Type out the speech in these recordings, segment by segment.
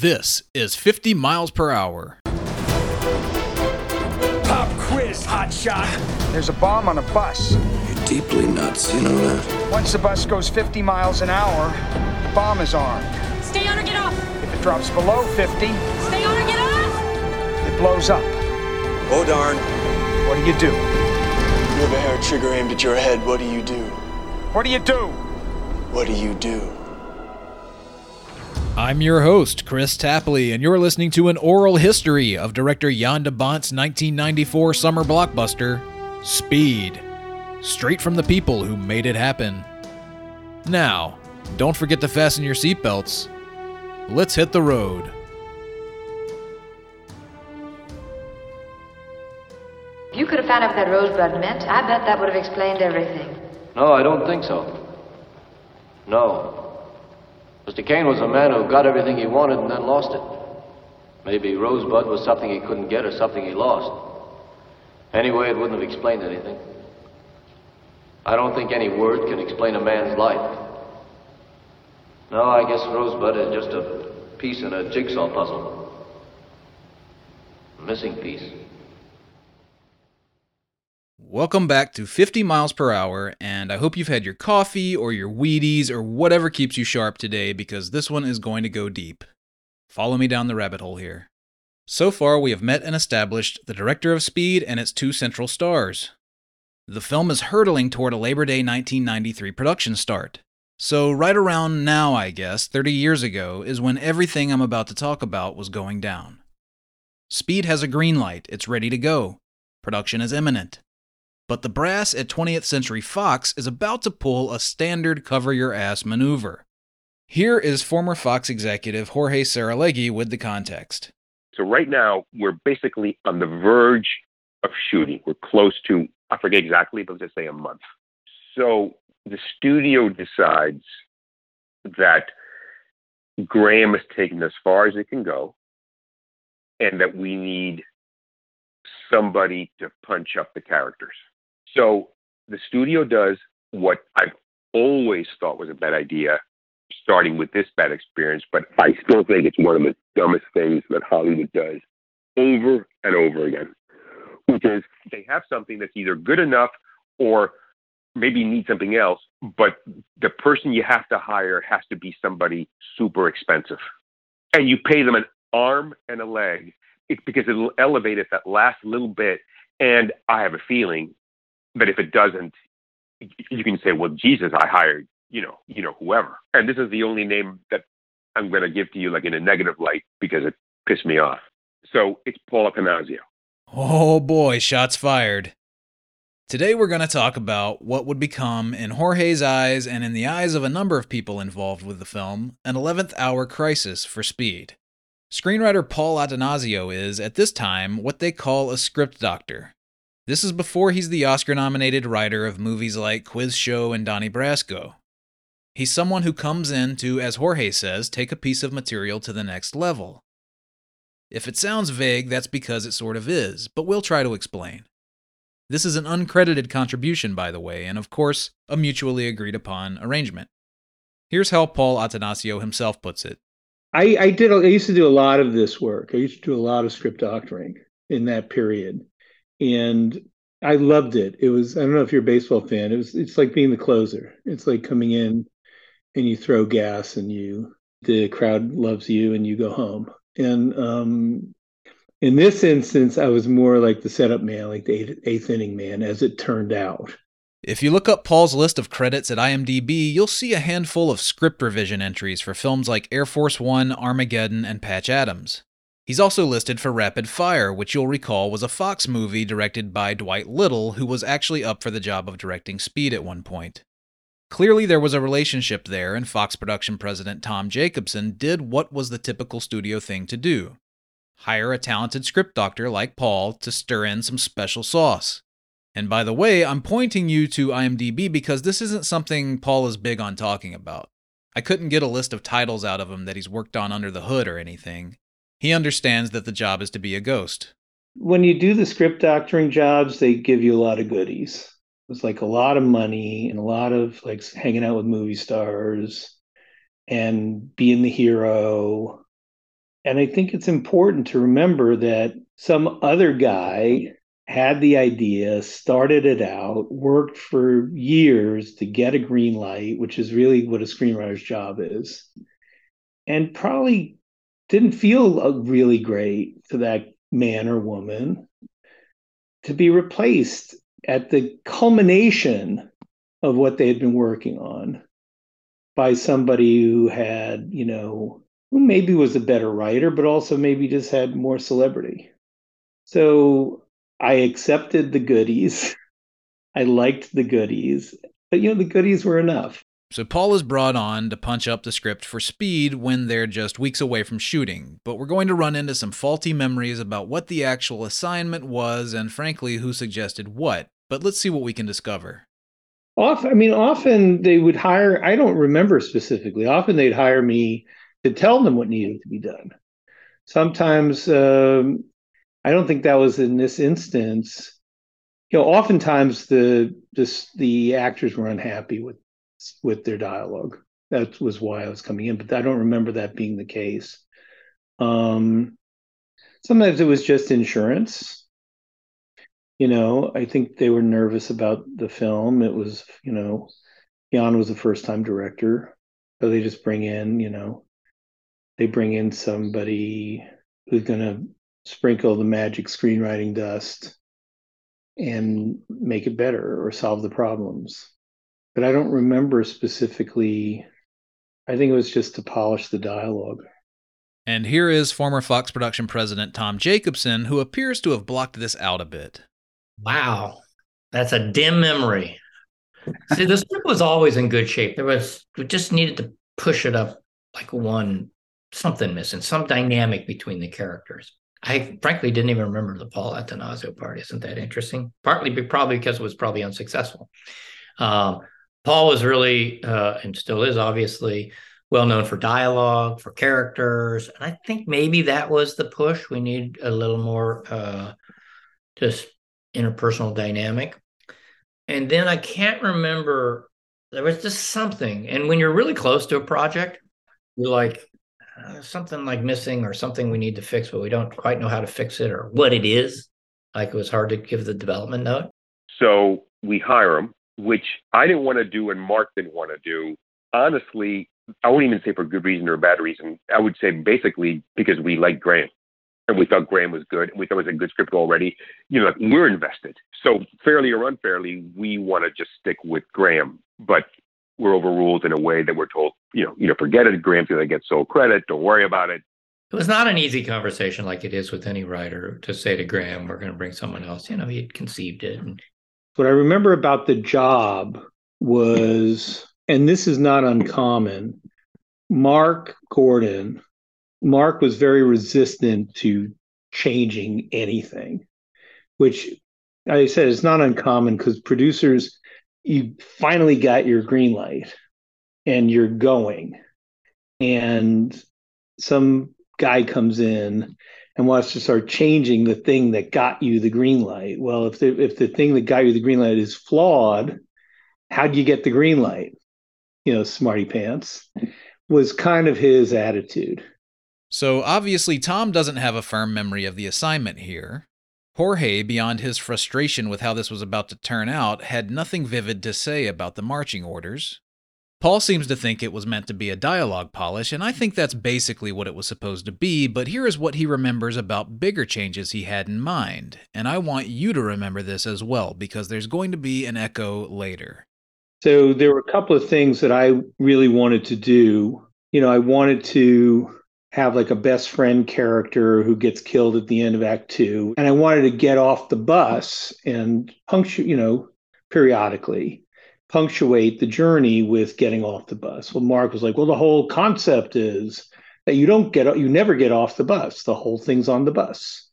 This is 50 miles per hour. Pop quiz, hotshot. There's a bomb on a bus. You're deeply nuts, you know that? Once the bus goes 50 miles an hour, the bomb is armed. Stay on or get off. If it drops below 50, Stay on or get off. it blows up. Oh darn. What do you do? You have a hair trigger aimed at your head. What do you do? What do you do? What do you do? I'm your host, Chris Tapley, and you're listening to an oral history of director Jan de Bont's 1994 summer blockbuster, Speed. Straight from the people who made it happen. Now, don't forget to fasten your seatbelts. Let's hit the road. If you could have found out what that rosebud meant, I bet that would have explained everything. No, I don't think so. No. Mr. Kane was a man who got everything he wanted and then lost it. Maybe Rosebud was something he couldn't get or something he lost. Anyway, it wouldn't have explained anything. I don't think any word can explain a man's life. No, I guess Rosebud is just a piece in a jigsaw puzzle. A missing piece. Welcome back to 50 miles per hour, and I hope you've had your coffee or your Wheaties or whatever keeps you sharp today because this one is going to go deep. Follow me down the rabbit hole here. So far, we have met and established the director of Speed and its two central stars. The film is hurtling toward a Labor Day 1993 production start. So, right around now, I guess, 30 years ago, is when everything I'm about to talk about was going down. Speed has a green light, it's ready to go. Production is imminent. But the brass at 20th Century Fox is about to pull a standard cover your ass maneuver. Here is former Fox executive Jorge Saralegui with the context. So right now we're basically on the verge of shooting. We're close to I forget exactly, but let's say a month. So the studio decides that Graham has taken as far as it can go, and that we need somebody to punch up the characters. So the studio does what I've always thought was a bad idea, starting with this bad experience, but I still think it's one of the dumbest things that Hollywood does over and over again, which is they have something that's either good enough or maybe need something else, but the person you have to hire has to be somebody super expensive. And you pay them an arm and a leg it, because it'll elevate it that last little bit. And I have a feeling that if it doesn't, you can say, well, Jesus, I hired, you know, you know, whoever. And this is the only name that I'm going to give to you like in a negative light because it pissed me off. So it's Paul Attanasio. Oh boy, shots fired. Today we're going to talk about what would become, in Jorge's eyes and in the eyes of a number of people involved with the film, an 11th hour crisis for speed. Screenwriter Paul Attanasio is, at this time, what they call a script doctor. This is before he's the Oscar nominated writer of movies like Quiz Show and Donnie Brasco. He's someone who comes in to, as Jorge says, take a piece of material to the next level. If it sounds vague, that's because it sort of is, but we'll try to explain. This is an uncredited contribution, by the way, and of course, a mutually agreed upon arrangement. Here's how Paul Attanasio himself puts it. I, I did. I used to do a lot of this work. I used to do a lot of script doctoring in that period, and I loved it. It was. I don't know if you're a baseball fan. It was. It's like being the closer. It's like coming in, and you throw gas, and you the crowd loves you, and you go home. And um, in this instance, I was more like the setup man, like the eighth, eighth inning man, as it turned out. If you look up Paul's list of credits at IMDb, you'll see a handful of script revision entries for films like Air Force One, Armageddon, and Patch Adams. He's also listed for Rapid Fire, which you'll recall was a Fox movie directed by Dwight Little, who was actually up for the job of directing Speed at one point. Clearly, there was a relationship there, and Fox production president Tom Jacobson did what was the typical studio thing to do hire a talented script doctor like Paul to stir in some special sauce. And by the way, I'm pointing you to IMDb because this isn't something Paul is big on talking about. I couldn't get a list of titles out of him that he's worked on under the hood or anything. He understands that the job is to be a ghost. When you do the script doctoring jobs, they give you a lot of goodies. It's like a lot of money and a lot of like hanging out with movie stars and being the hero And I think it's important to remember that some other guy had the idea, started it out, worked for years to get a green light, which is really what a screenwriter's job is, and probably didn't feel uh, really great for that man or woman to be replaced at the culmination of what they had been working on by somebody who had, you know, who maybe was a better writer, but also maybe just had more celebrity. So I accepted the goodies. I liked the goodies, but you know, the goodies were enough. So Paul is brought on to punch up the script for speed when they're just weeks away from shooting, but we're going to run into some faulty memories about what the actual assignment was and frankly who suggested what. But let's see what we can discover. Often, I mean, often they would hire, I don't remember specifically, often they'd hire me to tell them what needed to be done. Sometimes um, I don't think that was in this instance. You know, oftentimes the this the actors were unhappy with with their dialogue. That was why I was coming in, but I don't remember that being the case. Um, sometimes it was just insurance. You know, I think they were nervous about the film. It was, you know, Jan was a first time director. So they just bring in, you know, they bring in somebody who's going to sprinkle the magic screenwriting dust and make it better or solve the problems. But I don't remember specifically. I think it was just to polish the dialogue. And here is former Fox production president Tom Jacobson, who appears to have blocked this out a bit. Wow. That's a dim memory. See, the script was always in good shape. There was, we just needed to push it up like one, something missing, some dynamic between the characters. I frankly didn't even remember the Paul Attanasio part. Isn't that interesting? Partly, probably because it was probably unsuccessful. Um, Paul was really, uh, and still is obviously, well known for dialogue, for characters. And I think maybe that was the push. We need a little more uh, just interpersonal dynamic. And then I can't remember, there was just something. And when you're really close to a project, you're like, uh, something like missing or something we need to fix, but we don't quite know how to fix it or what it is. Like it was hard to give the development note. So we hire him, which I didn't want to do and Mark didn't want to do. Honestly, I won't even say for good reason or bad reason. I would say basically because we liked Graham and we thought Graham was good. And we thought it was a good script already. You know, we're invested. So fairly or unfairly, we want to just stick with Graham. But we're overruled in a way that we're told, you know, you know, forget it, Graham's going to get sole credit. Don't worry about it. It was not an easy conversation like it is with any writer to say to Graham, we're going to bring someone else. You know, he conceived it. And... What I remember about the job was, and this is not uncommon, Mark Gordon, Mark was very resistant to changing anything, which I said it's not uncommon because producers you finally got your green light and you're going. And some guy comes in and wants to start changing the thing that got you the green light. Well if the if the thing that got you the green light is flawed how do you get the green light? You know smarty pants was kind of his attitude. So obviously tom doesn't have a firm memory of the assignment here. Jorge, beyond his frustration with how this was about to turn out, had nothing vivid to say about the marching orders. Paul seems to think it was meant to be a dialogue polish, and I think that's basically what it was supposed to be, but here is what he remembers about bigger changes he had in mind, and I want you to remember this as well, because there's going to be an echo later. So there were a couple of things that I really wanted to do. You know, I wanted to have like a best friend character who gets killed at the end of act two and i wanted to get off the bus and puncture, you know periodically punctuate the journey with getting off the bus. Well mark was like well the whole concept is that you don't get you never get off the bus. The whole thing's on the bus.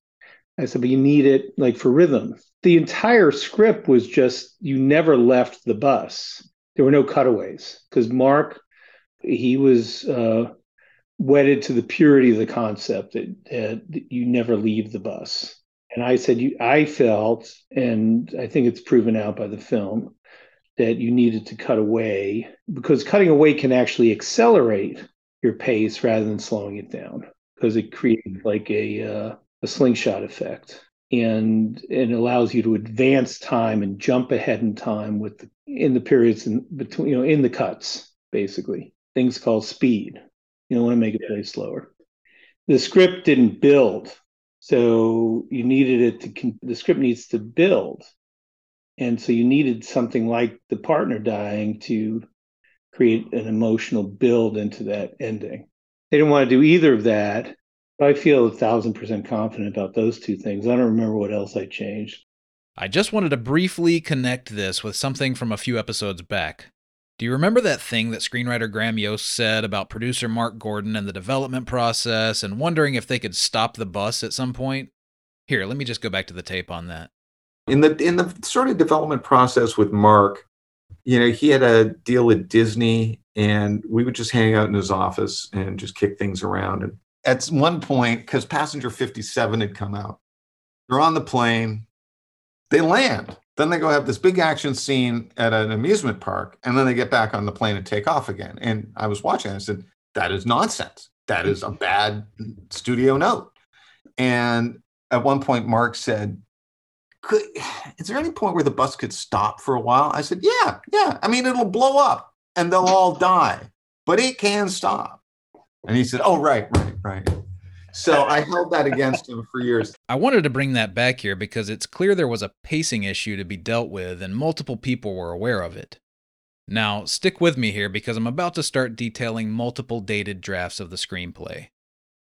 I said but you need it like for rhythm. The entire script was just you never left the bus. There were no cutaways because mark he was uh, wedded to the purity of the concept that, that you never leave the bus. And I said, you, I felt, and I think it's proven out by the film, that you needed to cut away because cutting away can actually accelerate your pace rather than slowing it down. because it creates like a uh, a slingshot effect and it allows you to advance time and jump ahead in time with the, in the periods in between you know in the cuts basically. Things called speed. You don't want to make it play slower. The script didn't build so you needed it to the script needs to build and so you needed something like the partner dying to create an emotional build into that ending they didn't want to do either of that I feel a thousand percent confident about those two things. I don't remember what else I changed. I just wanted to briefly connect this with something from a few episodes back. Do you remember that thing that screenwriter Graham Yost said about producer Mark Gordon and the development process and wondering if they could stop the bus at some point? Here, let me just go back to the tape on that. In the in the sort of development process with Mark, you know, he had a deal with Disney and we would just hang out in his office and just kick things around and at one point, because Passenger 57 had come out, they're on the plane, they land. Then they go have this big action scene at an amusement park, and then they get back on the plane and take off again. And I was watching, I said, that is nonsense. That is a bad studio note. And at one point, Mark said, could, is there any point where the bus could stop for a while? I said, yeah, yeah. I mean, it'll blow up and they'll all die, but it can stop. And he said, oh, right, right right. So I held that against him for years. I wanted to bring that back here because it's clear there was a pacing issue to be dealt with, and multiple people were aware of it. Now, stick with me here because I'm about to start detailing multiple dated drafts of the screenplay.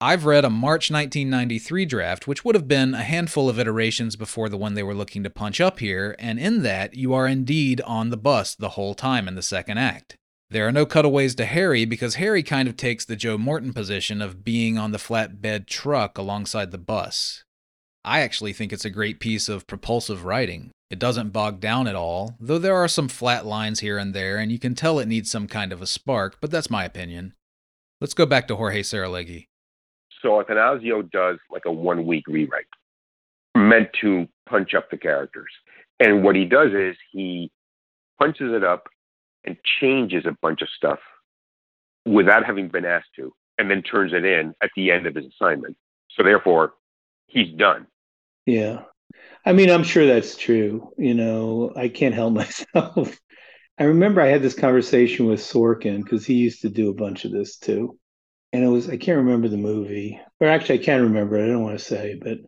I've read a March 1993 draft, which would have been a handful of iterations before the one they were looking to punch up here, and in that, you are indeed on the bus the whole time in the second act. There are no cutaways to Harry because Harry kind of takes the Joe Morton position of being on the flatbed truck alongside the bus. I actually think it's a great piece of propulsive writing. It doesn't bog down at all, though there are some flat lines here and there, and you can tell it needs some kind of a spark, but that's my opinion. Let's go back to Jorge Saralegui. So Attanasio does like a one week rewrite meant to punch up the characters. And what he does is he punches it up and changes a bunch of stuff without having been asked to, and then turns it in at the end of his assignment. So therefore, he's done. Yeah. I mean, I'm sure that's true. You know, I can't help myself. I remember I had this conversation with Sorkin because he used to do a bunch of this too. And it was, I can't remember the movie, or actually, I can't remember it. I don't want to say, but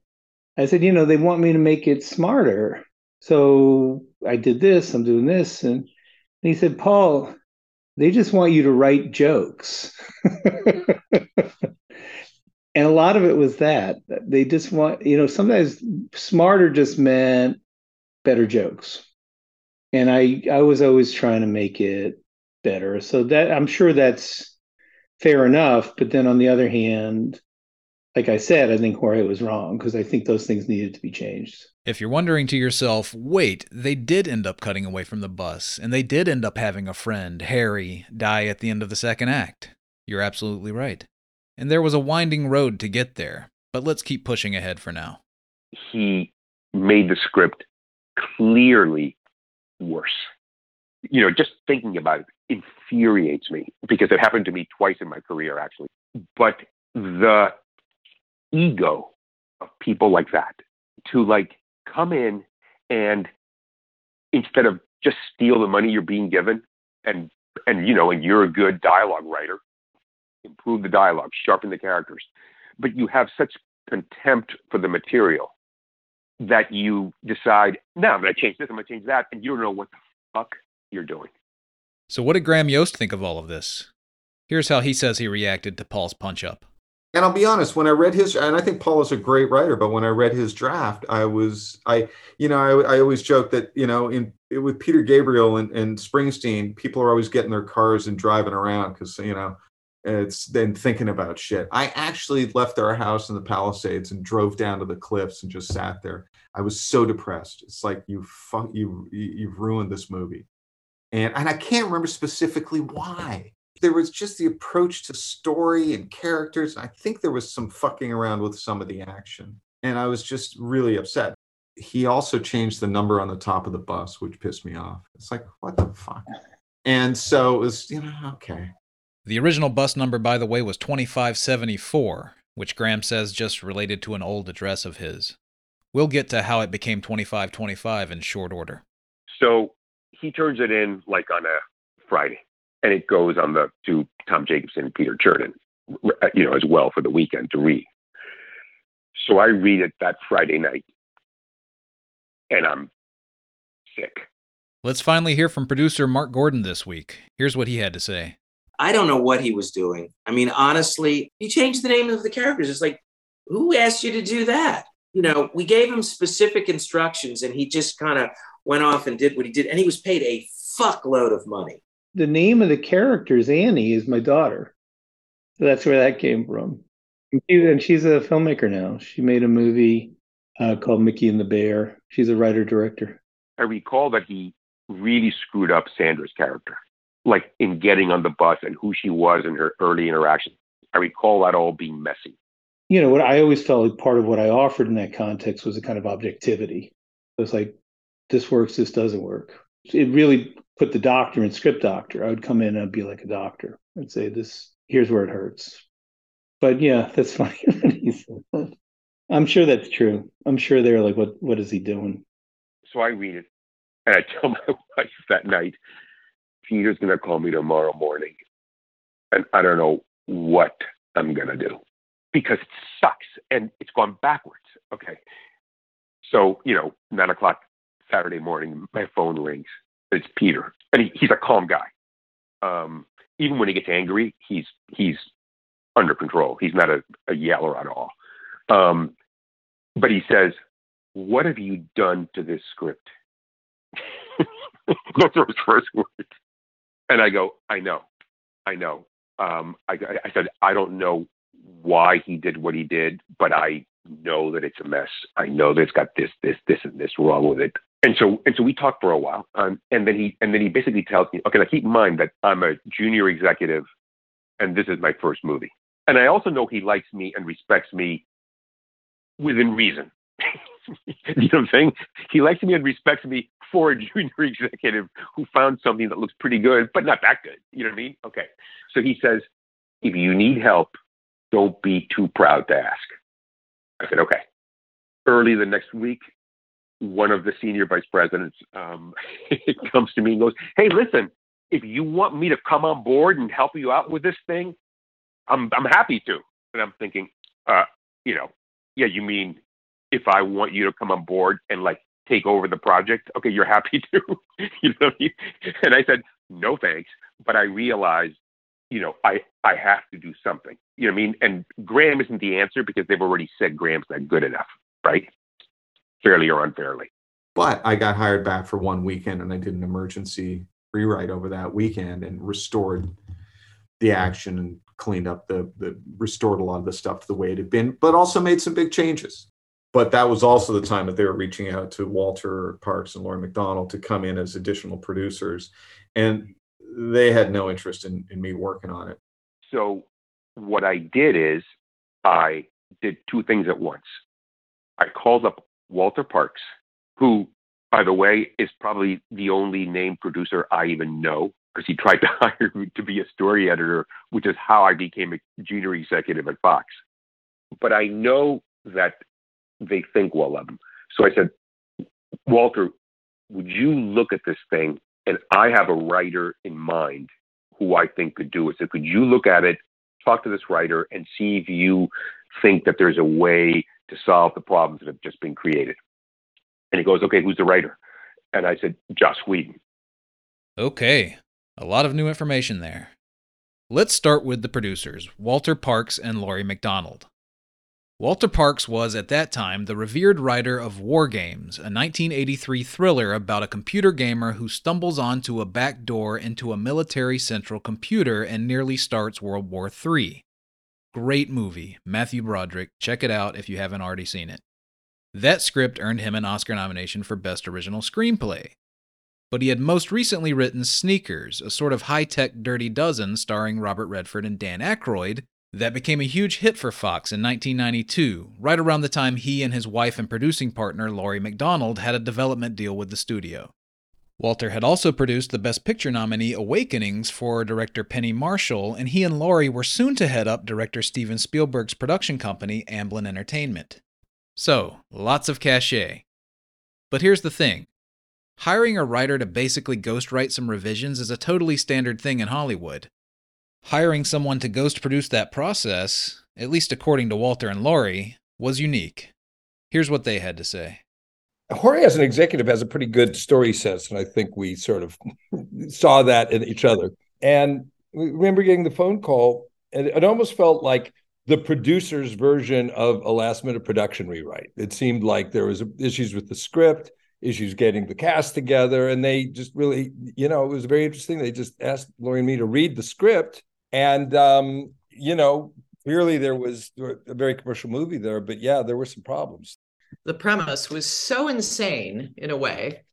I said, you know, they want me to make it smarter. So I did this, I'm doing this. And and he said, Paul, they just want you to write jokes. and a lot of it was that. They just want, you know, sometimes smarter just meant better jokes. And I I was always trying to make it better. So that I'm sure that's fair enough. But then on the other hand, like I said, I think Jorge was wrong because I think those things needed to be changed. If you're wondering to yourself, wait, they did end up cutting away from the bus, and they did end up having a friend, Harry, die at the end of the second act. You're absolutely right. And there was a winding road to get there, but let's keep pushing ahead for now. He made the script clearly worse. You know, just thinking about it infuriates me because it happened to me twice in my career, actually. But the ego of people like that to like come in and instead of just steal the money you're being given and and you know and you're a good dialogue writer improve the dialogue sharpen the characters but you have such contempt for the material that you decide no i'm going to change this i'm going to change that and you don't know what the fuck you're doing so what did graham yost think of all of this here's how he says he reacted to paul's punch up and I'll be honest, when I read his, and I think Paul is a great writer, but when I read his draft, I was, I, you know, I, I always joke that, you know, in with Peter Gabriel and, and Springsteen, people are always getting their cars and driving around because, you know, it's then thinking about shit. I actually left our house in the Palisades and drove down to the cliffs and just sat there. I was so depressed. It's like you fuck you you've ruined this movie, and and I can't remember specifically why there was just the approach to story and characters. I think there was some fucking around with some of the action. And I was just really upset. He also changed the number on the top of the bus, which pissed me off. It's like, what the fuck? And so it was, you know, okay. The original bus number, by the way, was 2574. which Graham says just related to an old address of his. We'll get to how it became 2525 in short order. So he turns it in like on a Friday, and it goes on the to Tom Jacobson and Peter Chernin, uh, you know, as well for the weekend to read. So I read it that Friday night, and I'm sick. Let's finally hear from producer Mark Gordon this week. Here's what he had to say. I don't know what he was doing. I mean, honestly, he changed the name of the characters. It's like, who asked you to do that? You know, we gave him specific instructions and he just kind of went off and did what he did. And he was paid a fuckload of money. The name of the character is Annie, is my daughter. So that's where that came from. And she's a filmmaker now. She made a movie uh, called Mickey and the Bear. She's a writer director. I recall that he really screwed up Sandra's character, like in getting on the bus and who she was in her early interactions. I recall that all being messy. You know, what I always felt like part of what I offered in that context was a kind of objectivity. It was like, this works, this doesn't work. It really put the doctor in script doctor. I would come in and I'd be like a doctor and say, this, here's where it hurts. But yeah, that's funny. I'm sure that's true. I'm sure they're like, what, what is he doing? So I read it and I tell my wife that night, Peter's going to call me tomorrow morning. And I don't know what I'm going to do because it sucks and it's gone backwards. Okay. So, you know, nine o'clock Saturday morning, my phone rings. It's Peter. And he, he's a calm guy. Um, even when he gets angry, he's he's under control. He's not a, a yeller at all. Um, but he says, What have you done to this script? Those are his first words. And I go, I know, I know. Um, I, I said, I don't know why he did what he did, but I know that it's a mess. I know that it's got this, this, this, and this wrong with it. And so, and so we talked for a while, um, and then he, and then he basically tells me, okay, now keep in mind that I'm a junior executive, and this is my first movie. And I also know he likes me and respects me within reason. you know what I'm saying? He likes me and respects me for a junior executive who found something that looks pretty good, but not that good. You know what I mean? Okay. So he says, if you need help, don't be too proud to ask. I said, okay. Early the next week, one of the senior vice presidents um, comes to me and goes, hey, listen, if you want me to come on board and help you out with this thing, I'm I'm happy to. And I'm thinking, uh, you know, yeah, you mean if I want you to come on board and like take over the project, okay, you're happy to. you know, and I said, no thanks. But I realized, you know, I I have to do something. You know what I mean? And Graham isn't the answer because they've already said Graham's not good enough, right? Fairly or unfairly. But I got hired back for one weekend and I did an emergency rewrite over that weekend and restored the action and cleaned up the the restored a lot of the stuff to the way it had been, but also made some big changes but that was also the time that they were reaching out to Walter Parkes and Laurie Macdonald to come in as additional producers. And they had no interest in, in me working on it. So what I did is I did two things at once. I called up Walter Parkes, who, by the way, is probably the only name producer I even know because he tried to hire me to be a story editor, which is how I became a junior executive at Fox. But I know that they think well of him. So I said, Walter, would you look at this thing? And I have a writer in mind who I think could do it. So could you look at it, talk to this writer, and see if you think that there's a way to solve the problems that have just been created? And he goes, okay, who's the writer? And I said, Joss Whedon. Okay, a lot of new information there. Let's start with the producers, Walter Parkes and Laurie Macdonald. Walter Parkes was, at that time, the revered writer of War Games, a 1983 thriller about a computer gamer who stumbles onto a back door into a military central computer and nearly starts World War III. Great movie, Matthew Broderick. Check it out if you haven't already seen it. That script earned him an Oscar nomination for Best Original Screenplay. But he had most recently written Sneakers, a sort of high tech Dirty Dozen starring Robert Redford and Dan Aykroyd, that became a huge hit for Fox in 1992, right around the time he and his wife and producing partner Laurie Macdonald had a development deal with the studio. Walter had also produced the Best Picture nominee Awakenings for director Penny Marshall, and he and Laurie were soon to head up director Steven Spielberg's production company, Amblin Entertainment. So, lots of cachet. But here's the thing hiring a writer to basically ghostwrite some revisions is a totally standard thing in Hollywood. Hiring someone to ghost produce that process, at least according to Walter and Laurie, was unique. Here's what they had to say. Jorge, as an executive, has a pretty good story sense, and I think we sort of saw that in each other. And we remember getting the phone call, and it almost felt like the producer's version of a last minute production rewrite. It seemed like there was issues with the script, issues getting the cast together, and they just really, you know, it was very interesting. They just asked Laurie and me to read the script, and um, you know, clearly there was a very commercial movie there, but yeah, there were some problems. The premise was so insane in a way,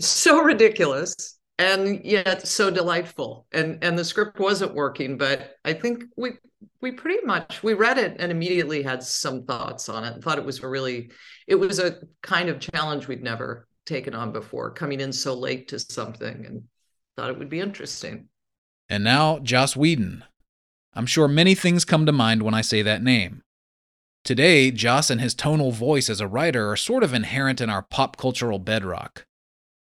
so ridiculous, and yet so delightful. And and the script wasn't working, but I think we we pretty much we read it and immediately had some thoughts on it and thought it was a really it was a kind of challenge we'd never taken on before, coming in so late to something and thought it would be interesting. And now Joss Whedon. I'm sure many things come to mind when I say that name. Today, Joss and his tonal voice as a writer are sort of inherent in our pop cultural bedrock.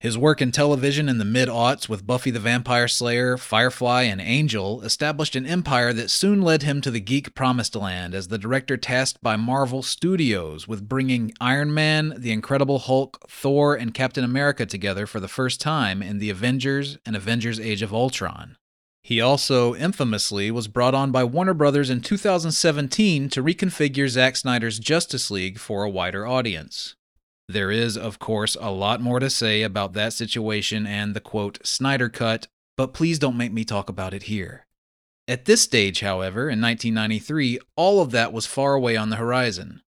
His work in television in the mid aughts with Buffy the Vampire Slayer, Firefly, and Angel established an empire that soon led him to the geek promised land as the director tasked by Marvel Studios with bringing Iron Man, The Incredible Hulk, Thor, and Captain America together for the first time in The Avengers and Avengers Age of Ultron. He also infamously was brought on by Warner Brothers in 2017 to reconfigure Zack Snyder's Justice League for a wider audience. There is, of course, a lot more to say about that situation and the quote, Snyder Cut, but please don't make me talk about it here. At this stage, however, in 1993, all of that was far away on the horizon.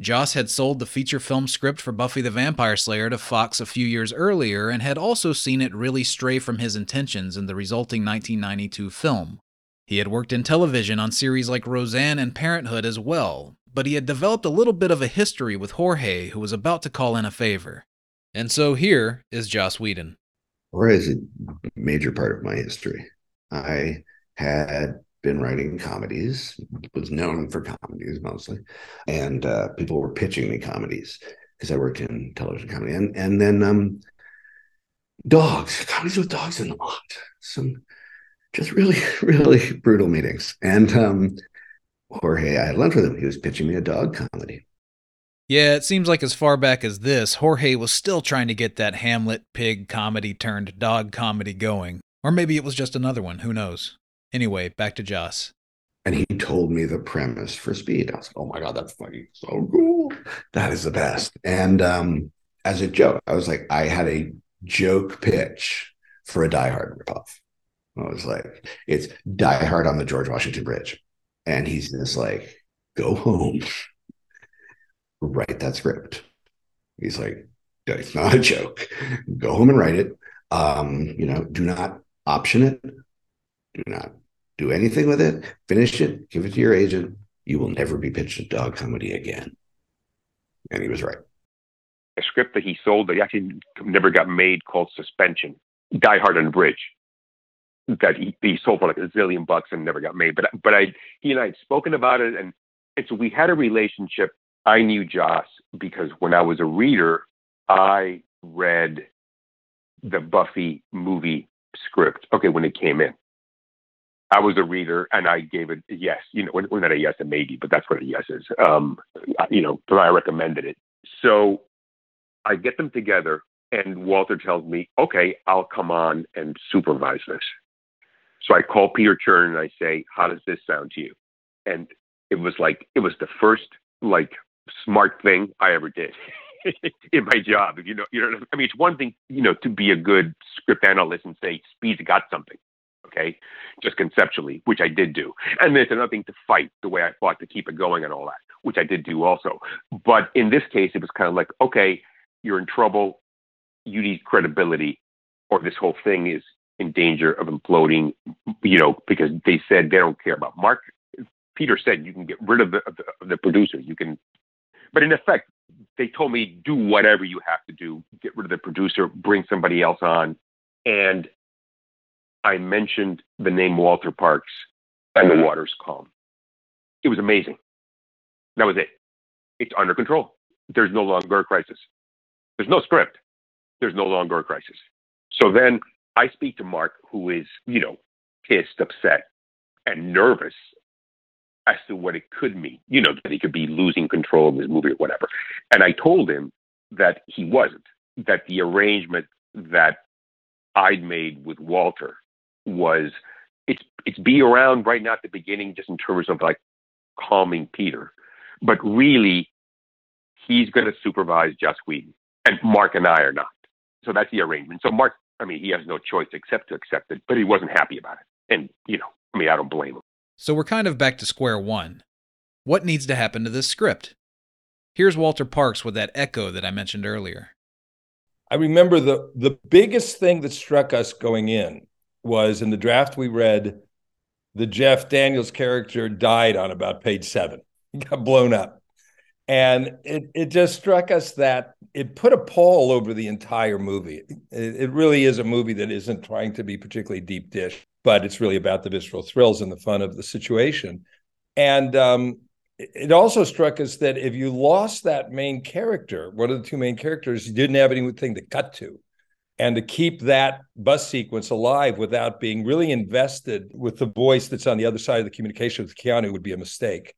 Joss had sold the feature film script for Buffy the Vampire Slayer to Fox a few years earlier and had also seen it really stray from his intentions in the resulting 1992 film. He had worked in television on series like Roseanne and Parenthood as well, but he had developed a little bit of a history with Jorge, who was about to call in a favor. And so here is Joss Whedon. Jorge is a major part of my history. I had been writing comedies, was known for comedies mostly, and uh, people were pitching me comedies because I worked in television comedy, and and then um, dogs, comedies with dogs in them, some just really really brutal meetings, and um, Jorge, I had lunch with him. He was pitching me a dog comedy. Yeah, it seems like as far back as this, Jorge was still trying to get that Hamlet pig comedy turned dog comedy going. Or maybe it was just another one, who knows? Anyway, back to Joss. And he told me the premise for Speed. I was like, oh my God, that's funny. So cool. That is the best. And um, as a joke, I was like, I had a joke pitch for a Die Hard ripoff. I was like, it's Die Hard on the George Washington Bridge. And he's just like, go home, write that script. He's like, it's not a joke. Go home and write it. Um, you know, do not option it. Do not do anything with it. Finish it. Give it to your agent. You will never be pitched a dog comedy again. And he was right. A script that he sold that he actually never got made called Suspension, Die Hard on the Bridge that he, he sold for like a zillion bucks and never got made. But but I he and I had spoken about it, and and so we had a relationship. I knew Joss because when I was a reader, I read the Buffy movie script. Okay, when it came in, I was a reader and I gave it a yes. You know, well, not a yes, a maybe, but that's what a yes is. Um, you know, but I recommended it. So I get them together, and Walter tells me, "Okay, I'll come on and supervise this." So I call Peter Chernin and I say, "How does this sound to you?" And it was like it was the first like smart thing I ever did in my job. You know, you know. I mean, it's one thing, you know, to be a good script analyst and say Speed's got something, okay, just conceptually, which I did do, and then it's another thing to fight the way I fought to keep it going and all that, which I did do also. But in this case, it was kind of like, okay, you're in trouble. You need credibility, or this whole thing is in danger of imploding, you know, because they said they don't care about Mark. Peter said you can get rid of the, of the, of the producer. You can, but in effect, they told me do whatever you have to do. Get rid of the producer, bring somebody else on, And I mentioned the name Walter Parkes and the water's calm. It was amazing. That was it. It's under control. There's no longer a crisis. There's no script. There's no longer a crisis. So then I speak to Mark, who is, you know, pissed, upset, and nervous as to what it could mean. You know, that he could be losing control of his movie or whatever. And I told him that he wasn't, that the arrangement that I'd made with Walter was it's it's be around right now at the beginning just in terms of like calming Peter. But really he's gonna supervise Joss Whedon. And Mark and I are not. So that's the arrangement. So Mark I mean, he has no choice except to accept it, but he wasn't happy about it. And, you know, I mean, I don't blame him. So we're kind of back to square one. What needs to happen to this script? Here's Walter Parkes with that echo that I mentioned earlier. I remember the the biggest thing that struck us going in was in the draft we read, the Jeff Daniels character died on about page seven. He got blown up. And it, it just struck us that it put a pall over the entire movie. It, it really is a movie that isn't trying to be particularly deep dish, but it's really about the visceral thrills and the fun of the situation. And um, it also struck us that if you lost that main character, one of the two main characters, you didn't have anything to cut to. And to keep that bus sequence alive without being really invested with the voice that's on the other side of the communication with Keanu would be a mistake.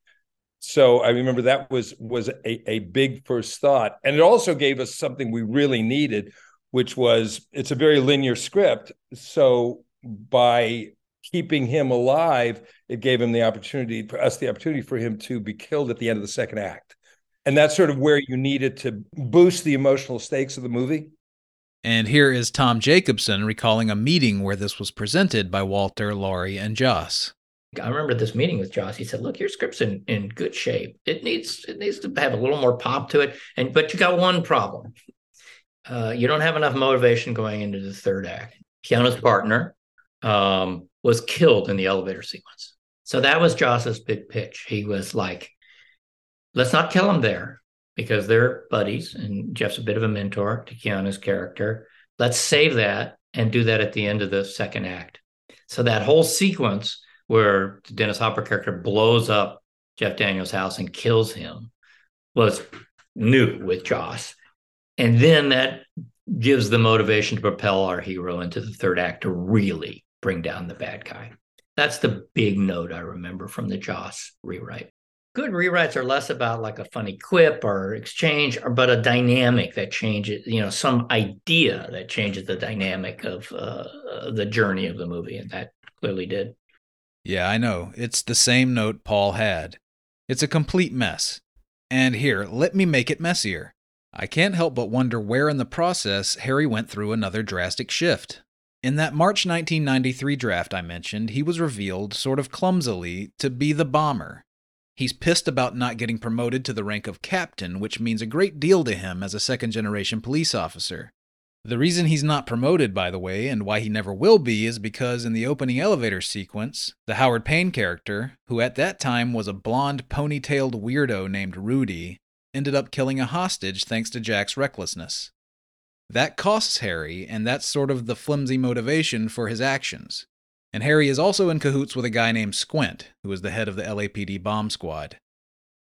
So I remember that was was a, a big first thought. And it also gave us something we really needed, which was it's a very linear script. So by keeping him alive, it gave him the opportunity for us the opportunity for him to be killed at the end of the second act. And that's sort of where you needed to boost the emotional stakes of the movie. And here is Tom Jacobson recalling a meeting where this was presented by Walter, Laurie, and Joss. I remember this meeting with Joss. He said, "Look, your script's in, in good shape. It needs it needs to have a little more pop to it, and but you got one problem. Uh, you don't have enough motivation going into the third act. Keanu's partner um, was killed in the elevator sequence, so that was Joss's big pitch. He was like, "Let's not kill him there because they're buddies, and Jeff's a bit of a mentor to Keanu's character. Let's save that and do that at the end of the second act." So that whole sequence where the Dennis Hopper character blows up Jeff Daniels' house and kills him was new with Joss. And then that gives the motivation to propel our hero into the third act to really bring down the bad guy. That's the big note I remember from the Joss rewrite. Good rewrites are less about like a funny quip or exchange, but a dynamic that changes, you know, some idea that changes the dynamic of uh, the journey of the movie. And that clearly did. Yeah, I know. It's the same note Paul had. It's a complete mess. And here, let me make it messier. I can't help but wonder where in the process Harry went through another drastic shift. In that March 1993 draft I mentioned, he was revealed, sort of clumsily, to be the bomber. He's pissed about not getting promoted to the rank of captain, which means a great deal to him as a second generation police officer. The reason he's not promoted, by the way, and why he never will be, is because in the opening elevator sequence, the Howard Payne character, who at that time was a blonde, ponytailed weirdo named Rudy, ended up killing a hostage thanks to Jack's recklessness. That costs Harry, and that's sort of the flimsy motivation for his actions. And Harry is also in cahoots with a guy named Squint, who is the head of the LAPD bomb squad.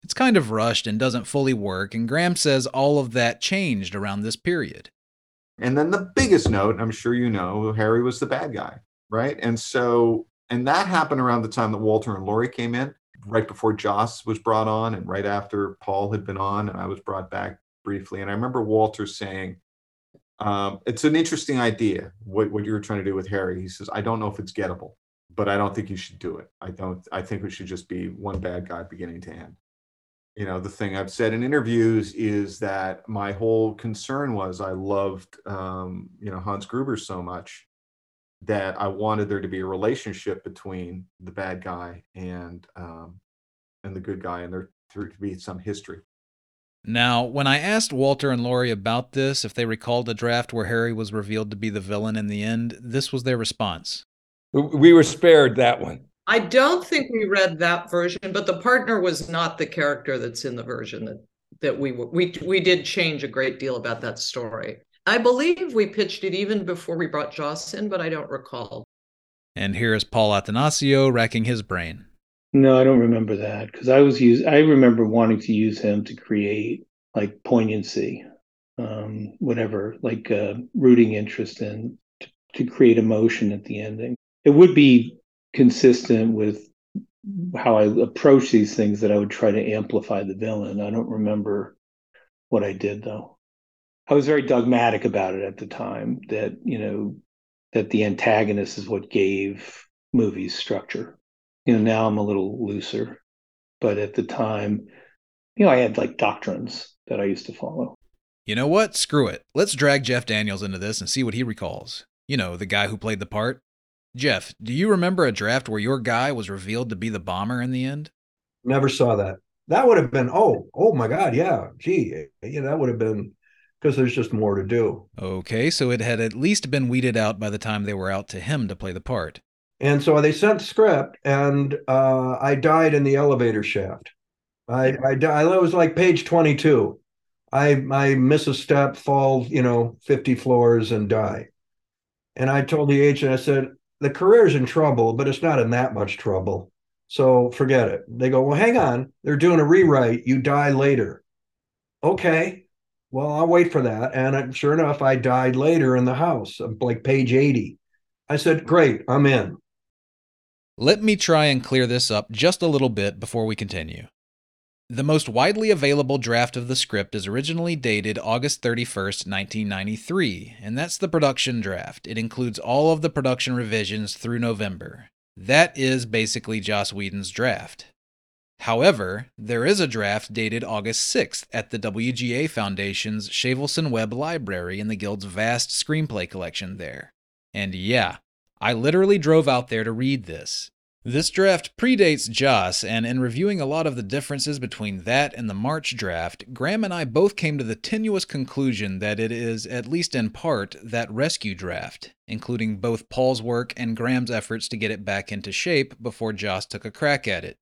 It's kind of rushed and doesn't fully work, and Graham says all of that changed around this period. And then the biggest note, I'm sure you know, Harry was the bad guy, right? And so, and that happened around the time that Walter and Laurie came in, right before Joss was brought on, and right after Paul had been on, and I was brought back briefly. And I remember Walter saying, um, "It's an interesting idea what what you were trying to do with Harry." He says, "I don't know if it's gettable, but I don't think you should do it. I don't. I think it should just be one bad guy beginning to end." you know the thing i've said in interviews is that my whole concern was i loved um, you know hans gruber so much that i wanted there to be a relationship between the bad guy and um, and the good guy and there to be some history now, when I asked Walter and Laurie about this, if they recalled a draft where Harry was revealed to be the villain in the end, this was their response. We were spared that one. I don't think we read that version, but the partner was not the character that's in the version that that we we we did change a great deal about that story. I believe we pitched it even before we brought Joss in, but I don't recall. And here is Paul Attanasio racking his brain. No, I don't remember that because I was use. I remember wanting to use him to create like poignancy, um, whatever, like uh, rooting interest in to, to create emotion at the ending. It would be consistent with how I approach these things that I would try to amplify the villain. I don't remember what I did though. I was very dogmatic about it at the time that, you know, that the antagonist is what gave movies structure. You know, now I'm a little looser, but at the time, you know, I had like doctrines that I used to follow. You know what? Screw it. Let's drag Jeff Daniels into this and see what he recalls. You know, the guy who played the part. Jeff, do you remember a draft where your guy was revealed to be the bomber in the end? Never saw that. That would have been, oh, oh my God, yeah. Gee, yeah, that would have been because there's just more to do. Okay, so it had at least been weeded out by the time they were out to him to play the part. And so they sent the script, and uh, I died in the elevator shaft. I, I, I was like page 22. I, I miss a step, fall, you know, 50 floors and die. And I told the agent, I said, the career's in trouble, but it's not in that much trouble. So forget it. They go, well, hang on. They're doing a rewrite. You die later. Okay. Well, I'll wait for that. And sure enough, I died later in the house, like page 80. I said, great, I'm in. Let me try and clear this up just a little bit before we continue. The most widely available draft of the script is originally dated August 31st, 1993, and that's the production draft. It includes all of the production revisions through November. That is basically Joss Whedon's draft. However, there is a draft dated August 6th at the WGA Foundation's Shavelson Webb Library in the Guild's vast screenplay collection there. And yeah, I literally drove out there to read this. This draft predates Joss, and in reviewing a lot of the differences between that and the March draft, Graham and I both came to the tenuous conclusion that it is, at least in part, that rescue draft, including both Paul's work and Graham's efforts to get it back into shape before Joss took a crack at it.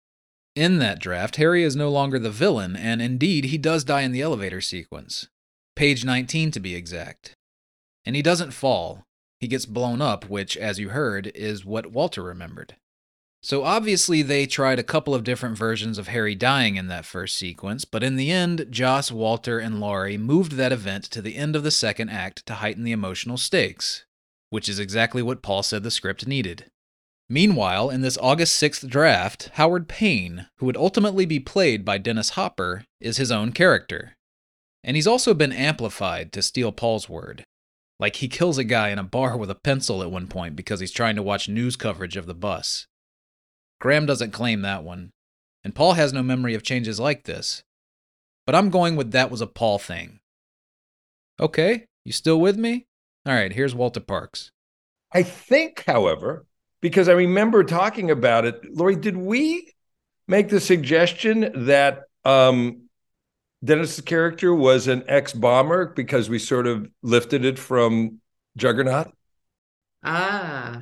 In that draft, Harry is no longer the villain, and indeed, he does die in the elevator sequence. Page 19 to be exact. And he doesn't fall, he gets blown up, which, as you heard, is what Walter remembered. So obviously, they tried a couple of different versions of Harry dying in that first sequence, but in the end, Joss, Walter, and Laurie moved that event to the end of the second act to heighten the emotional stakes, which is exactly what Paul said the script needed. Meanwhile, in this August 6th draft, Howard Payne, who would ultimately be played by Dennis Hopper, is his own character. And he's also been amplified, to steal Paul's word. Like he kills a guy in a bar with a pencil at one point because he's trying to watch news coverage of the bus. Graham doesn't claim that one, and Paul has no memory of changes like this. But I'm going with that was a Paul thing. Okay, you still with me? All right, here's Walter Parkes. I think, however, because I remember talking about it, Laurie, did we make the suggestion that um, Dennis's character was an ex bomber because we sort of lifted it from Juggernaut? Ah,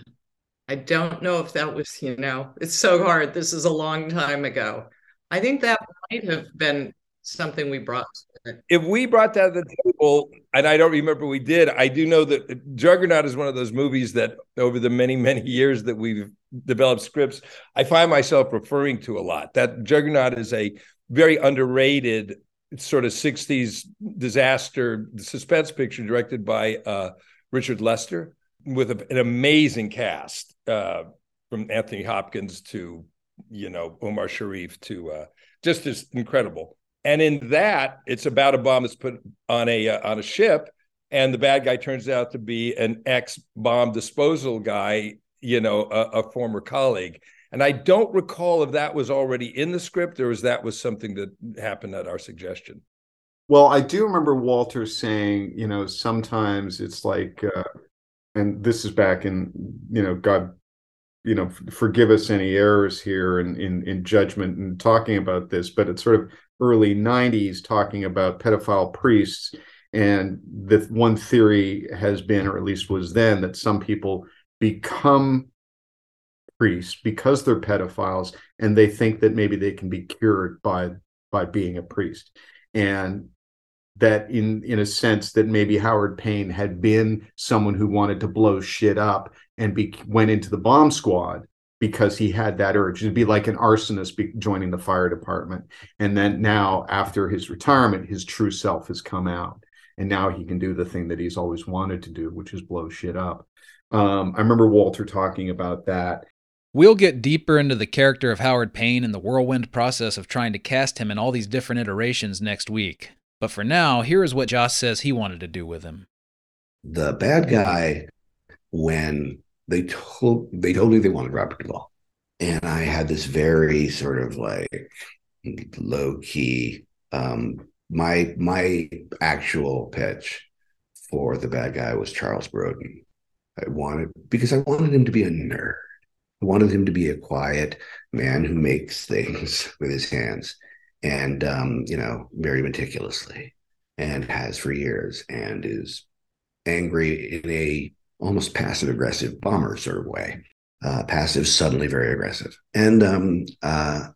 I don't know if that was, you know, it's so hard. This is a long time ago. I think that might have been something we brought. If we brought that to the table, and I don't remember we did, I do know that Juggernaut is one of those movies that over the many, many years that we've developed scripts, I find myself referring to a lot. That Juggernaut is a very underrated sort of 60s disaster suspense picture directed by uh, Richard Lester with a, an amazing cast uh, from Anthony Hopkins to you know Omar Sharif to uh, just this incredible. And in that, it's about a bomb that's put on a uh, on a ship, and the bad guy turns out to be an ex bomb disposal guy, you know, a, a, former colleague. And I don't recall if that was already in the script or if that was something that happened at our suggestion. Well, I do remember Walter saying, you know, sometimes it's like uh, and this is back in you know god you know forgive us any errors here in, in in judgment and talking about this but it's sort of early 90s talking about pedophile priests and the one theory has been or at least was then that some people become priests because they're pedophiles and they think that maybe they can be cured by by being a priest. And that in in a sense that maybe Howard Payne had been someone who wanted to blow shit up and be went into the bomb squad because he had that urge to be like an arsonist be, joining the fire department. And then now after his retirement his true self has come out and now he can do the thing that he's always wanted to do which is blow shit up. Um, i remember walter talking about that We'll get deeper into the character of Howard Payne and the whirlwind process of trying to cast him in all these different iterations next week. But for now, here is what Joss says he wanted to do with him. The bad guy, when they told they told me they wanted Robert Duvall, and I had this very sort of like low key. Um, my my actual pitch for the bad guy was Charles Grodin. I wanted because I wanted him to be a nerd. I wanted him to be a quiet man who makes things with his hands and um, you know, very meticulously and has for years and is angry in a almost passive aggressive bomber sort of way. Uh, passive, suddenly very aggressive. And um, uh,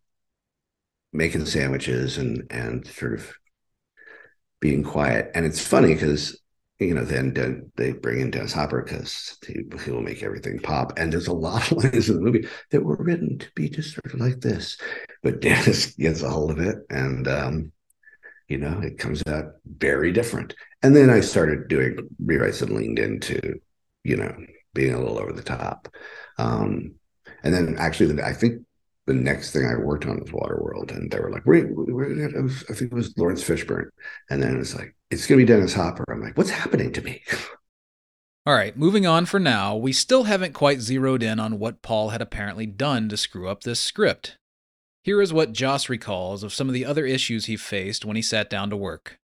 making sandwiches and and sort of being quiet. And it's funny because you know, then, they bring in Dennis Hopper because he, he, will make everything pop. And there's a lot of lines in the movie that were written to be just sort of like this, but Dennis gets a hold of it, and um, you know, it comes out very different. And then I started doing rewrites and leaned into, you know, being a little over the top. Um, and then actually, I think the next thing I worked on was Waterworld, and they were like, "Wait, was, I think it was Laurence Fishburne," and then it's like, "It's gonna be Dennis Hopper." I'm like, "What's happening to me?" All right, moving on for now, we still haven't quite zeroed in on what Paul had apparently done to screw up this script. Here is what Joss recalls of some of the other issues he faced when he sat down to work.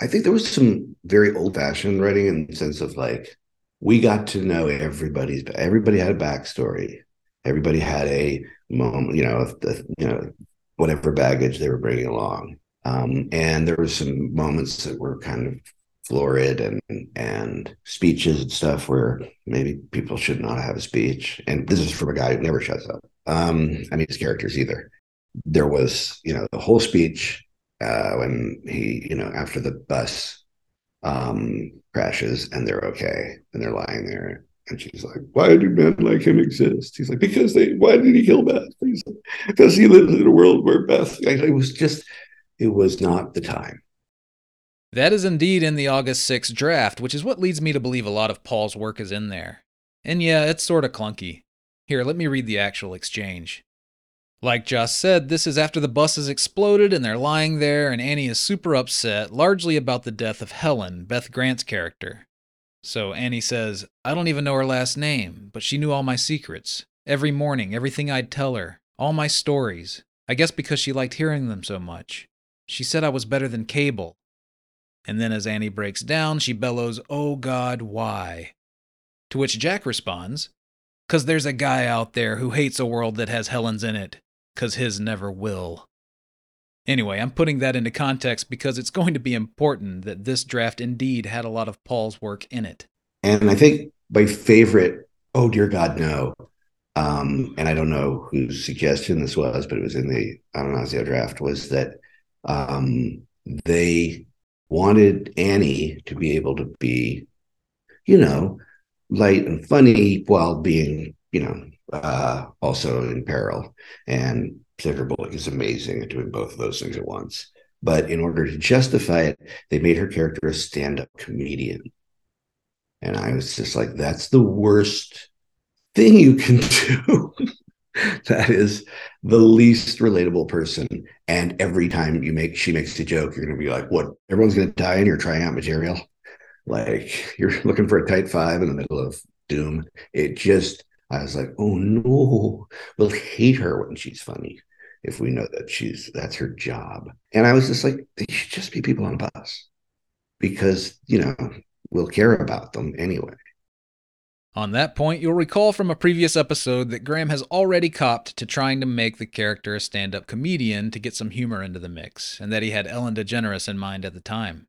I think there was some very old-fashioned writing in the sense of like, we got to know everybody's everybody had a backstory everybody had a moment, you know, the, you know, whatever baggage they were bringing along. Um, and there were some moments that were kind of florid and and speeches and stuff where maybe people should not have a speech. And this is from a guy who never shuts up. Um, I mean, his characters either. There was, you know, the whole speech uh, when he, you know, after the bus um, crashes and they're okay and they're lying there and she's like, why do men like him exist? He's like, because they, why did he kill Beth? He's like, because he lives in a world where Beth, it was just, it was not the time. That is indeed in the August 6th draft, which is what leads me to believe a lot of Paul's work is in there. And yeah, it's sort of clunky. Here, let me read the actual exchange. Like Joss said, this is after the bus has exploded and they're lying there, and Annie is super upset, largely about the death of Helen, Beth Grant's character. So Annie says, I don't even know her last name, but she knew all my secrets. Every morning, everything I'd tell her, all my stories. I guess because she liked hearing them so much. She said I was better than Cable. And then as Annie breaks down, she bellows, Oh God, why? To which Jack responds, Cause there's a guy out there who hates a world that has Helens in it, cause his never will. Anyway, I'm putting that into context because it's going to be important that this draft indeed had a lot of Paul's work in it. And I think my favorite, oh dear God, no. Um, and I don't know whose suggestion this was, but it was in the Attanasio draft, was that um, they wanted Annie to be able to be, you know, light and funny while being, you know, uh, also in peril. And Sandra is amazing at doing both of those things at once. But in order to justify it, they made her character a stand up comedian. And I was just like, that's the worst thing you can do. that is the least relatable person. And every time you make she makes a joke, you're gonna be like, what? Everyone's gonna die and you're trying out material. Like you're looking for a tight five in the middle of doom. It just I was like, oh no, we'll hate her when she's funny if we know that she's that's her job. And I was just like, they should just be people on a bus because, you know, we'll care about them anyway. On that point, you'll recall from a previous episode that Graham has already copped to trying to make the character a stand up comedian to get some humor into the mix, and that he had Ellen DeGeneres in mind at the time.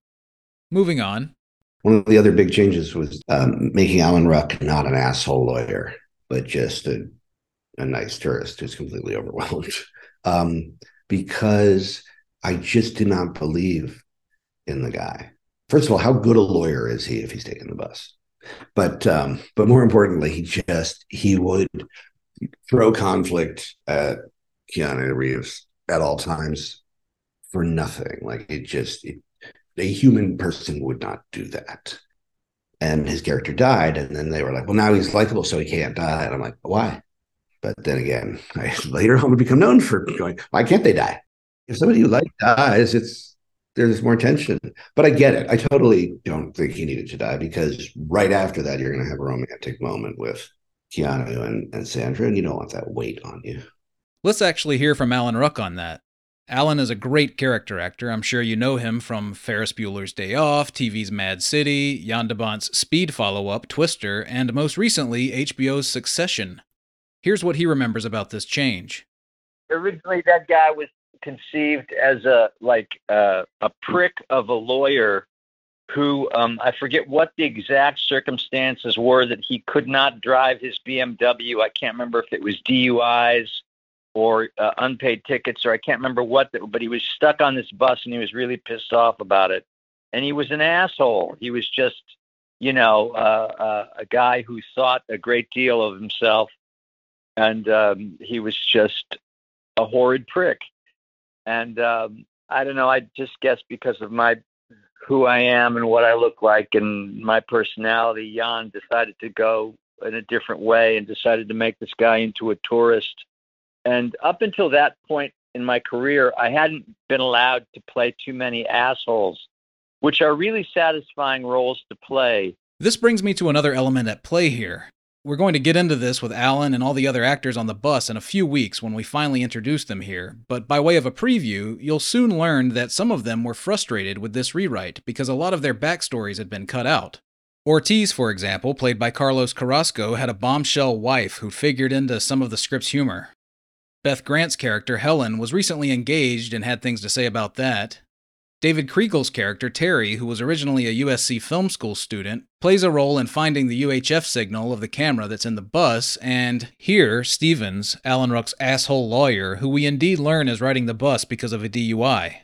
Moving on. One of the other big changes was um, making Alan Ruck not an asshole lawyer, but just a, a nice tourist who's completely overwhelmed um, because I just did not believe in the guy. First of all, how good a lawyer is he if he's taking the bus? But um, but more importantly, he just he would throw conflict at Keanu Reeves at all times for nothing. Like it just it, a human person would not do that. And his character died, and then they were like, "Well, now he's likable, so he can't die." And I'm like, "Why?" But then again, I later on would become known for going, "Why can't they die?" If somebody you like dies, it's there's more tension. But I get it. I totally don't think he needed to die because right after that, you're going to have a romantic moment with Keanu and, and Sandra, and you don't want that weight on you. Let's actually hear from Alan Ruck on that. Alan is a great character actor. I'm sure you know him from Ferris Bueller's Day Off, TV's Mad City, Bont's Speed follow up, Twister, and most recently, HBO's Succession. Here's what he remembers about this change. Originally, that guy was conceived as a like uh, a prick of a lawyer who um, I forget what the exact circumstances were that he could not drive his BMW. I can't remember if it was DUIs or uh, unpaid tickets, or I can't remember what. The, but he was stuck on this bus and he was really pissed off about it. And he was an asshole. He was just, you know, uh, uh, a guy who thought a great deal of himself, and um, he was just a horrid prick. And um, I don't know. I just guess because of my who I am and what I look like and my personality, Jan decided to go in a different way and decided to make this guy into a tourist and up until that point in my career, I hadn't been allowed to play too many assholes, which are really satisfying roles to play. This brings me to another element at play here. We're going to get into this with Alan and all the other actors on the bus in a few weeks when we finally introduce them here, but by way of a preview, you'll soon learn that some of them were frustrated with this rewrite because a lot of their backstories had been cut out. Ortiz, for example, played by Carlos Carrasco, had a bombshell wife who figured into some of the script's humor. Beth Grant's character, Helen, was recently engaged and had things to say about that. David Kriegel's character, Terry, who was originally a USC film school student, plays a role in finding the UHF signal of the camera that's in the bus, and here, Stevens, Alan Ruck's asshole lawyer, who we indeed learn is riding the bus because of a DUI.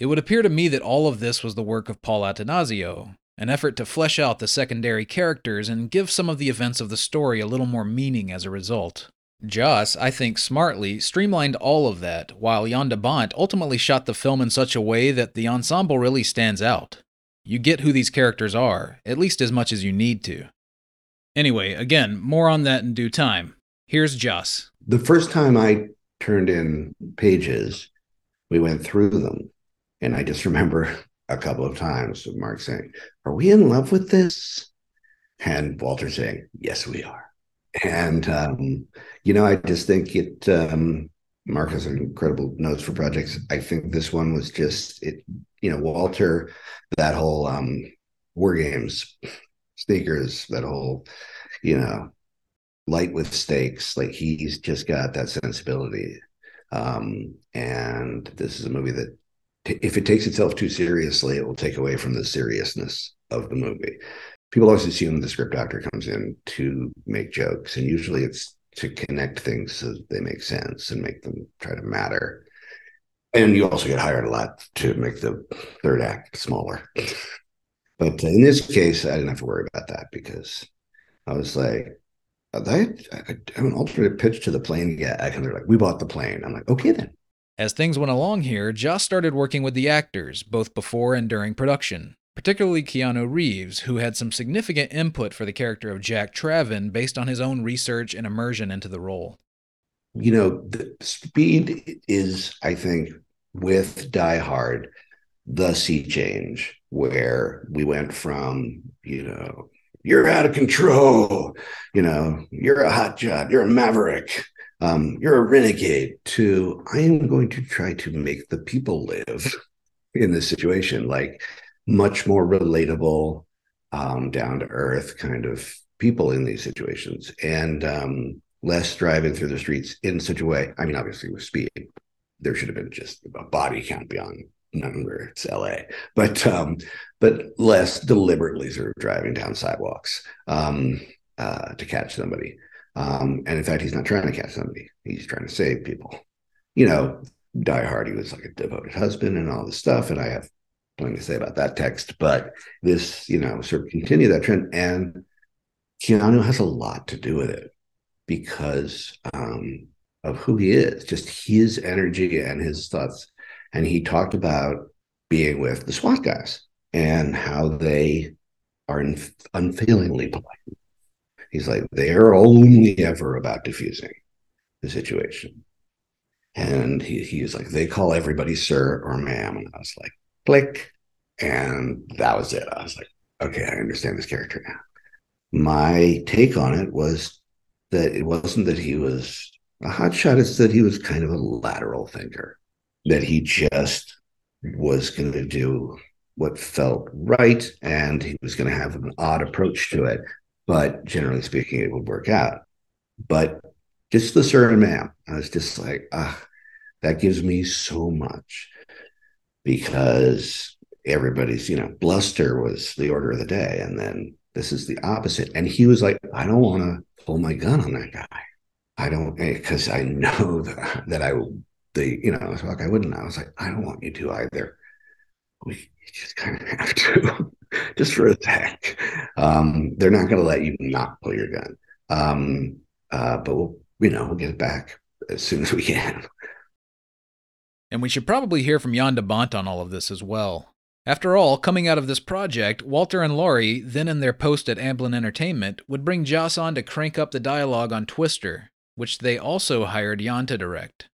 It would appear to me that all of this was the work of Paul Attanasio, an effort to flesh out the secondary characters and give some of the events of the story a little more meaning as a result. Joss, I think smartly, streamlined all of that, while de Bont ultimately shot the film in such a way that the ensemble really stands out. You get who these characters are, at least as much as you need to. Anyway, again, more on that in due time. Here's Joss. The first time I turned in pages, we went through them. And I just remember a couple of times Mark saying, Are we in love with this? And Walter saying, Yes, we are and um, you know, I just think it. Um, Mark has incredible notes for projects. I think this one was just it. You know, Walter, that whole um, war games, sneakers, that whole, you know, light with stakes. Like he's just got that sensibility. Um, and this is a movie that, t- if it takes itself too seriously, it will take away from the seriousness of the movie people always assume the script doctor comes in to make jokes, and usually it's to connect things so they make sense and make them try to matter. And you also get hired a lot to make the third act smaller. But in this case, I didn't have to worry about that because I was like, I, have an alternate pitch to the plane guy. And they're like, we bought the plane. I'm like, okay then. As things went along here, Joss started working with the actors, both before and during production particularly Keanu Reeves, who had some significant input for the character of Jack Traven based on his own research and immersion into the role. You know, the speed is, I think, with Die Hard, the sea change where we went from, you know, you're out of control, you know, you're a hot job, you're a maverick, um, you're a renegade, to I am going to try to make the people live in this situation. Like, much more relatable, um, down to earth kind of people in these situations, and um, less driving through the streets in such a way. I mean, obviously with speed, there should have been just a body count beyond number. It's L.A., but um, but less deliberately sort of driving down sidewalks um, uh, to catch somebody. Um, and in fact, he's not trying to catch somebody; he's trying to save people. You know, Die Hard, he was like a devoted husband and all this stuff. And I have plenty to say about that text, but this, you know, sort of continue that trend. And Keanu has a lot to do with it because um, of who he is, just his energy and his thoughts. And he talked about being with the SWAT guys and how they are unfailingly polite. He's like, they're only ever about diffusing the situation. And he, he's like, they call everybody sir or ma'am. And I was like, click. And that was it. I was like, okay, I understand this character now. My take on it was that it wasn't that he was a hotshot, it's that he was kind of a lateral thinker, that he just was going to do what felt right and he was going to have an odd approach to it. But generally speaking, it would work out. But just the and ma'am, I was just like, ah, that gives me so much because everybody's, you know, bluster was the order of the day. And then this is the opposite. And he was like, I don't want to pull my gun on that guy. I don't, because I know that, that I, the, you know, like, I wouldn't. I was like, I don't want you to either. We just kind of have to, just for a sec. Um, they're not going to let you not pull your gun. Um, uh, but we'll, you know, we'll get it back as soon as we can. And we should probably hear from Jan de Bont on all of this as well. After all, coming out of this project, Walter and Laurie, then in their post at Amblin Entertainment, would bring Joss on to crank up the dialogue on Twister, which they also hired Jan to direct.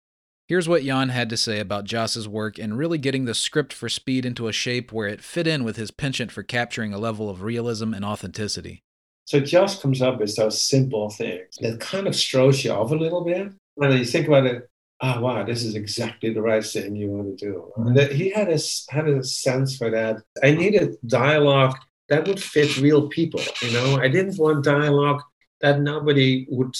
Here's what Jan had to say about Joss's work in really getting the script for Speed into a shape where it fit in with his penchant for capturing a level of realism and authenticity. So Joss comes up with those simple things that kind of throws you off a little bit. When you think about it, oh wow, this is exactly the right thing you want to do. And that he had a had a sense for that. I needed dialogue that would fit real people. You know, I didn't want dialogue that nobody would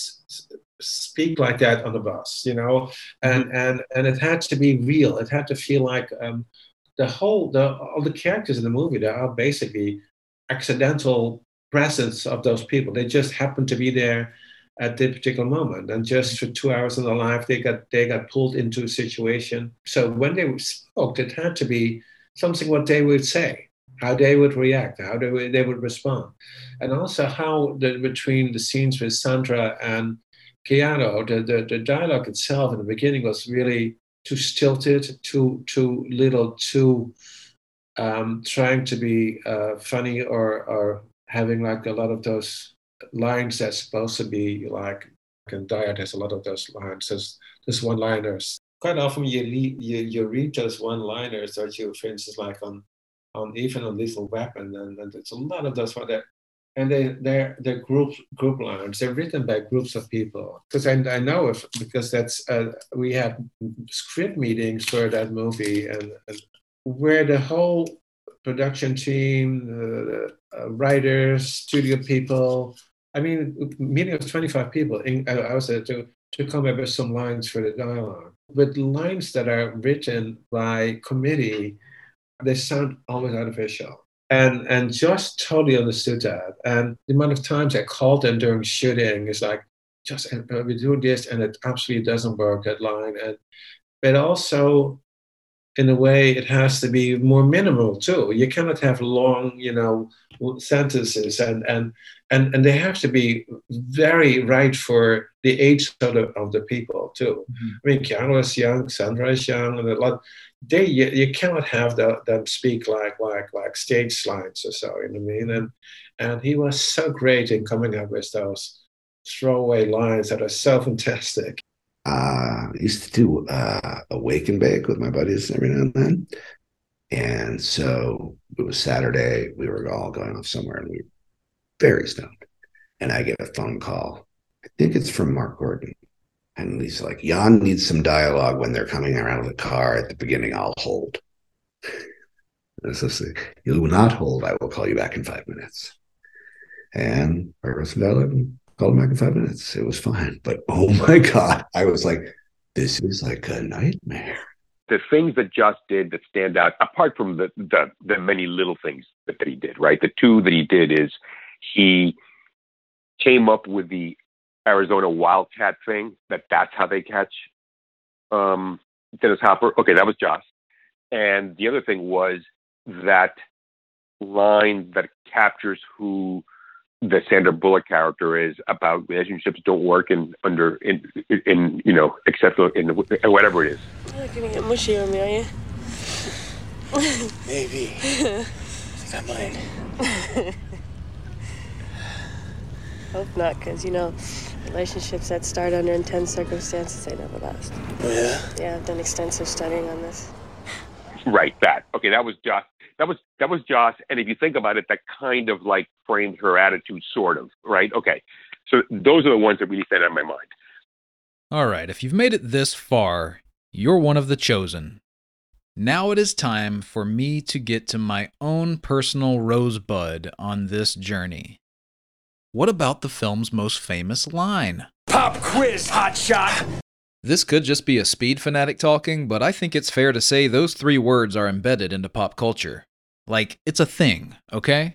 speak like that on the bus. You know, and and and it had to be real. It had to feel like um, the whole the all the characters in the movie they are basically accidental presence of those people. They just happen to be there at that particular moment. And just for two hours in their life, they got they got pulled into a situation. So when they spoke, it had to be something what they would say, how they would react, how they would, they would respond, and also how the between the scenes with Sandra and Keanu, the, the, the dialogue itself in the beginning was really too stilted, too too little, too um, trying to be uh, funny or or having like a lot of those lines that's supposed to be like and Diet has a lot of those lines. There's, there's one-liners. Quite often you read, you, you read those one-liners that you, for instance, like on on even on Lethal Weapon, and, and there's a lot of those one that and they they're they're group group lines. They're written by groups of people. Because I, I know if because that's uh, we had script meetings for that movie, and, and where the whole production team, the uh, writers, studio people, I mean, meeting of 25 people, I, was there to, to come up with some lines for the dialogue. But lines that are written by committee, they sound almost artificial. And, and just totally understood that. And the amount of times I called them during shooting is like, just uh, we do this and it absolutely doesn't work, that line. And but also in a way it has to be more minimal too you cannot have long you know sentences and and and, and they have to be very right for the age of the, of the people too mm-hmm. i mean Keanu is young sandra is young and a lot they you, you cannot have the, them speak like like like stage lines or so you know what i mean and and he was so great in coming up with those throwaway lines that are so fantastic uh, used to do uh, a wake and bake with my buddies every now and then. And so it was Saturday. We were all going off somewhere and we were very stoned. And I get a phone call. I think it's from Mark Gordon. And he's like, Jan needs some dialogue when they're coming around the car at the beginning. I'll hold. And so you will not hold. I will call you back in five minutes. And I wrote some dialogue called him back in five minutes. It was fine. But oh my God, I was like, this is like a nightmare. The things that Joss did that stand out, apart from the, the, the many little things that, that he did, right? The two that he did is he came up with the Arizona Wildcat thing, that that's how they catch um, Dennis Hopper. Okay, that was Joss. And the other thing was that line that captures who the Sandra Bullock character is about relationships don't work in under in in you know except in the, whatever it is. You're not gonna get mushy on me, are you? Maybe. I think I might. Hope not, because you know, relationships that start under intense circumstances, they never last. Oh yeah. Yeah, I've done extensive studying on this. Right, that. Okay, that was Joss. That was that was Joss. And if you think about it, that kind of like framed her attitude, sort of. Right. Okay. So those are the ones that really stand out in my mind. All right, if you've made it this far, you're one of the chosen. Now it is time for me to get to my own personal rosebud on this journey. What about the film's most famous line? Pop quiz, hotshot. This could just be a speed fanatic talking, but I think it's fair to say those three words are embedded into pop culture. Like, it's a thing, okay?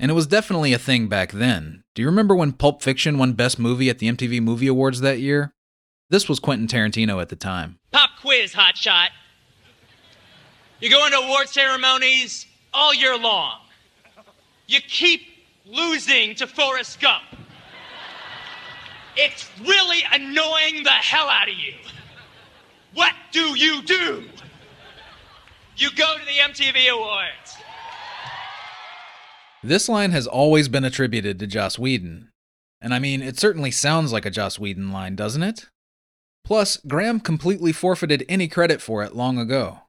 And it was definitely a thing back then. Do you remember when Pulp Fiction won Best Movie at the MTV Movie Awards that year? This was Quentin Tarantino at the time. Pop quiz, hotshot. You go into award ceremonies all year long. You keep losing to Forrest Gump. It's really annoying the hell out of you. What do you do? You go to the MTV Awards. This line has always been attributed to Joss Whedon. And I mean, it certainly sounds like a Joss Whedon line, doesn't it? Plus, Graham completely forfeited any credit for it long ago.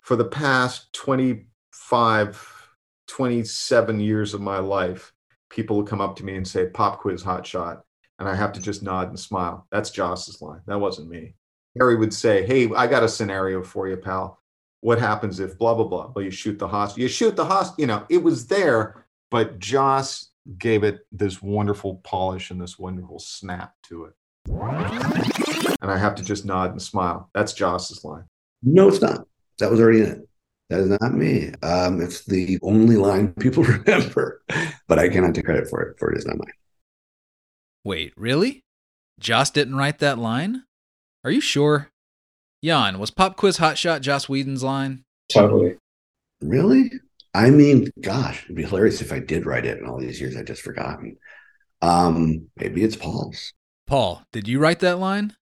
For the past 25, 27 years of my life, people come up to me and say, Pop quiz hot shot. And I have to just nod and smile. That's Joss's line. That wasn't me. Harry would say, Hey, I got a scenario for you, pal. What happens if blah, blah, blah? Well, you shoot the hostage. You shoot the hostage. You know, it was there, but Joss gave it this wonderful polish and this wonderful snap to it. And I have to just nod and smile. That's Joss's line. No, it's not. That was already in it. That is not me. Um, it's the only line people remember, but I cannot take credit for it, for it is not mine. Wait, really? Joss didn't write that line? Are you sure? Jan, was Pop Quiz Hotshot Joss Whedon's line? Totally. Really? I mean, gosh, it'd be hilarious if I did write it in all these years I've just forgotten. Um, maybe it's Paul's. Paul, did you write that line?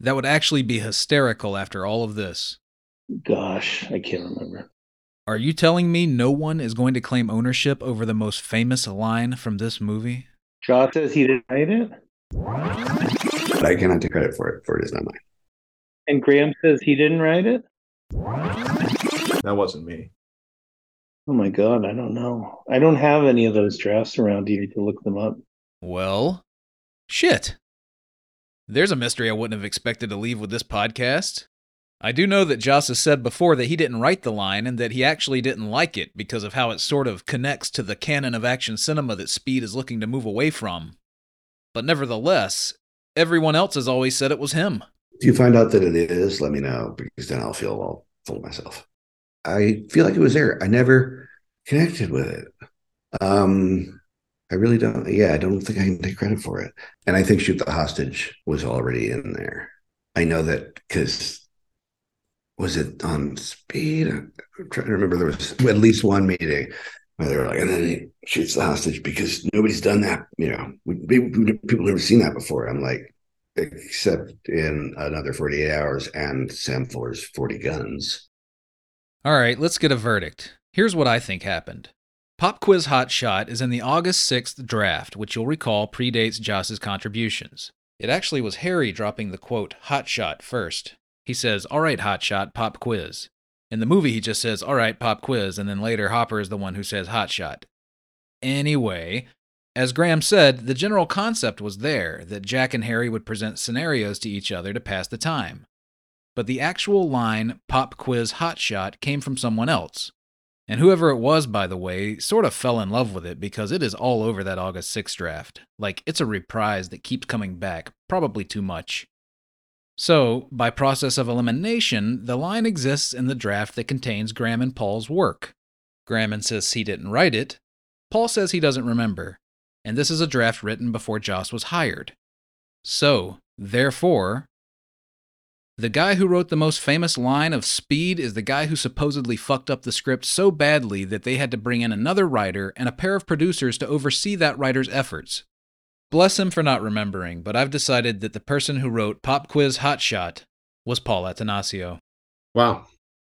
That would actually be hysterical after all of this. Gosh, I can't remember. Are you telling me no one is going to claim ownership over the most famous line from this movie? Joss says he didn't write it. But I cannot take credit for it, for it is not mine. And Graham says he didn't write it. That wasn't me. Oh my god, I don't know. I don't have any of those drafts around here to look them up. Well, shit. There's a mystery I wouldn't have expected to leave with this podcast. I do know that Joss has said before that he didn't write the line and that he actually didn't like it because of how it sort of connects to the canon of action cinema that Speed is looking to move away from. But nevertheless, everyone else has always said it was him. If you find out that it is, let me know because then I'll feel all full of myself. I feel like it was there. I never connected with it. Um, I really don't. Yeah, I don't think I can take credit for it. And I think shoot the hostage was already in there. I know that because was it on speed? I'm trying to remember. There was at least one meeting where they were like, and then he shoots the hostage because nobody's done that. You know, we, we, people never seen that before. I'm like, except in another 48 hours and Sam Fuller's 40 guns. All right, let's get a verdict. Here's what I think happened. Pop Quiz Hot Shot is in the August 6th draft, which you'll recall predates Joss's contributions. It actually was Harry dropping the quote, hot shot first. He says, All right, hot shot, pop quiz. In the movie, he just says, All right, pop quiz, and then later Hopper is the one who says hot shot. Anyway, as Graham said, the general concept was there that Jack and Harry would present scenarios to each other to pass the time. But the actual line, pop quiz hot shot, came from someone else. And whoever it was, by the way, sort of fell in love with it because it is all over that August 6th draft. Like, it's a reprise that keeps coming back, probably too much. So, by process of elimination, the line exists in the draft that contains Graham and Paul's work. Graham insists he didn't write it. Paul says he doesn't remember. And this is a draft written before Joss was hired. So, therefore, The guy who wrote the most famous line of Speed is the guy who supposedly fucked up the script so badly that they had to bring in another writer and a pair of producers to oversee that writer's efforts. Bless him for not remembering, but I've decided that the person who wrote Pop Quiz Hot Shot was Paul Attanasio. Wow.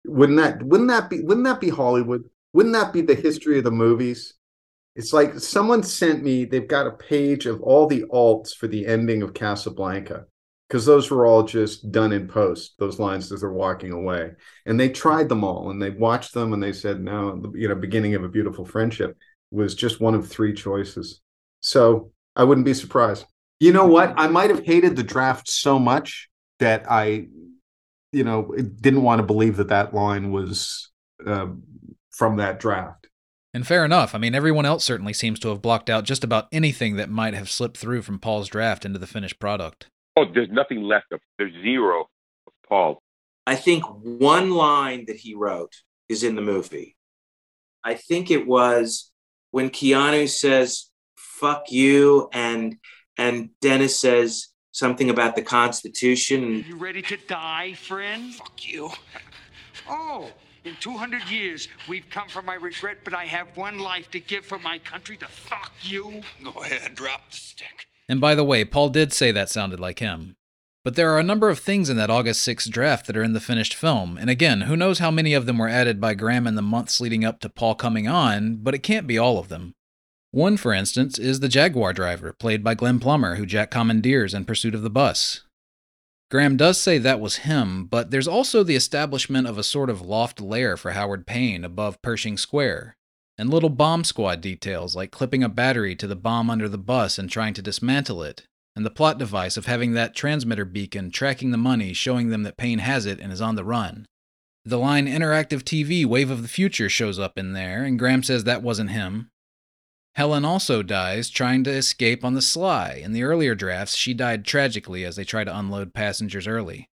Wouldn't that wouldn't that be wouldn't that be Hollywood? Wouldn't that be the history of the movies? It's like someone sent me, they've got a page of all the alts for the ending of Casablanca because those were all just done in post, those lines as they're walking away. And they tried them all and they watched them and they said, no, you know, beginning of a beautiful friendship was just one of three choices. So I wouldn't be surprised. You know what? I might have hated the draft so much that I, you know, didn't want to believe that that line was uh, from that draft. And fair enough. I mean, everyone else certainly seems to have blocked out just about anything that might have slipped through from Paul's draft into the finished product. Oh, there's nothing left of there's zero of Paul. I think one line that he wrote is in the movie. I think it was when Keanu says "fuck you" and and Dennis says something about the Constitution. You ready to die, friend? Fuck you. Oh, in 200 years, we've come for my regret, but I have one life to give for my country to fuck you. Go ahead, drop the stick. And by the way, Paul did say that sounded like him. But there are a number of things in that August 6th draft that are in the finished film, and again, who knows how many of them were added by Graham in the months leading up to Paul coming on, but it can't be all of them. One, for instance, is the Jaguar driver, played by Glenn Plummer, who Jack commandeers in pursuit of the bus. Graham does say that was him, but there's also the establishment of a sort of loft lair for Howard Payne above Pershing Square, and little bomb squad details like clipping a battery to the bomb under the bus and trying to dismantle it, and the plot device of having that transmitter beacon tracking the money showing them that Payne has it and is on the run. The line Interactive TV Wave of the Future shows up in there, and Graham says that wasn't him. Helen also dies trying to escape on the sly. In the earlier drafts, she died tragically as they try to unload passengers early.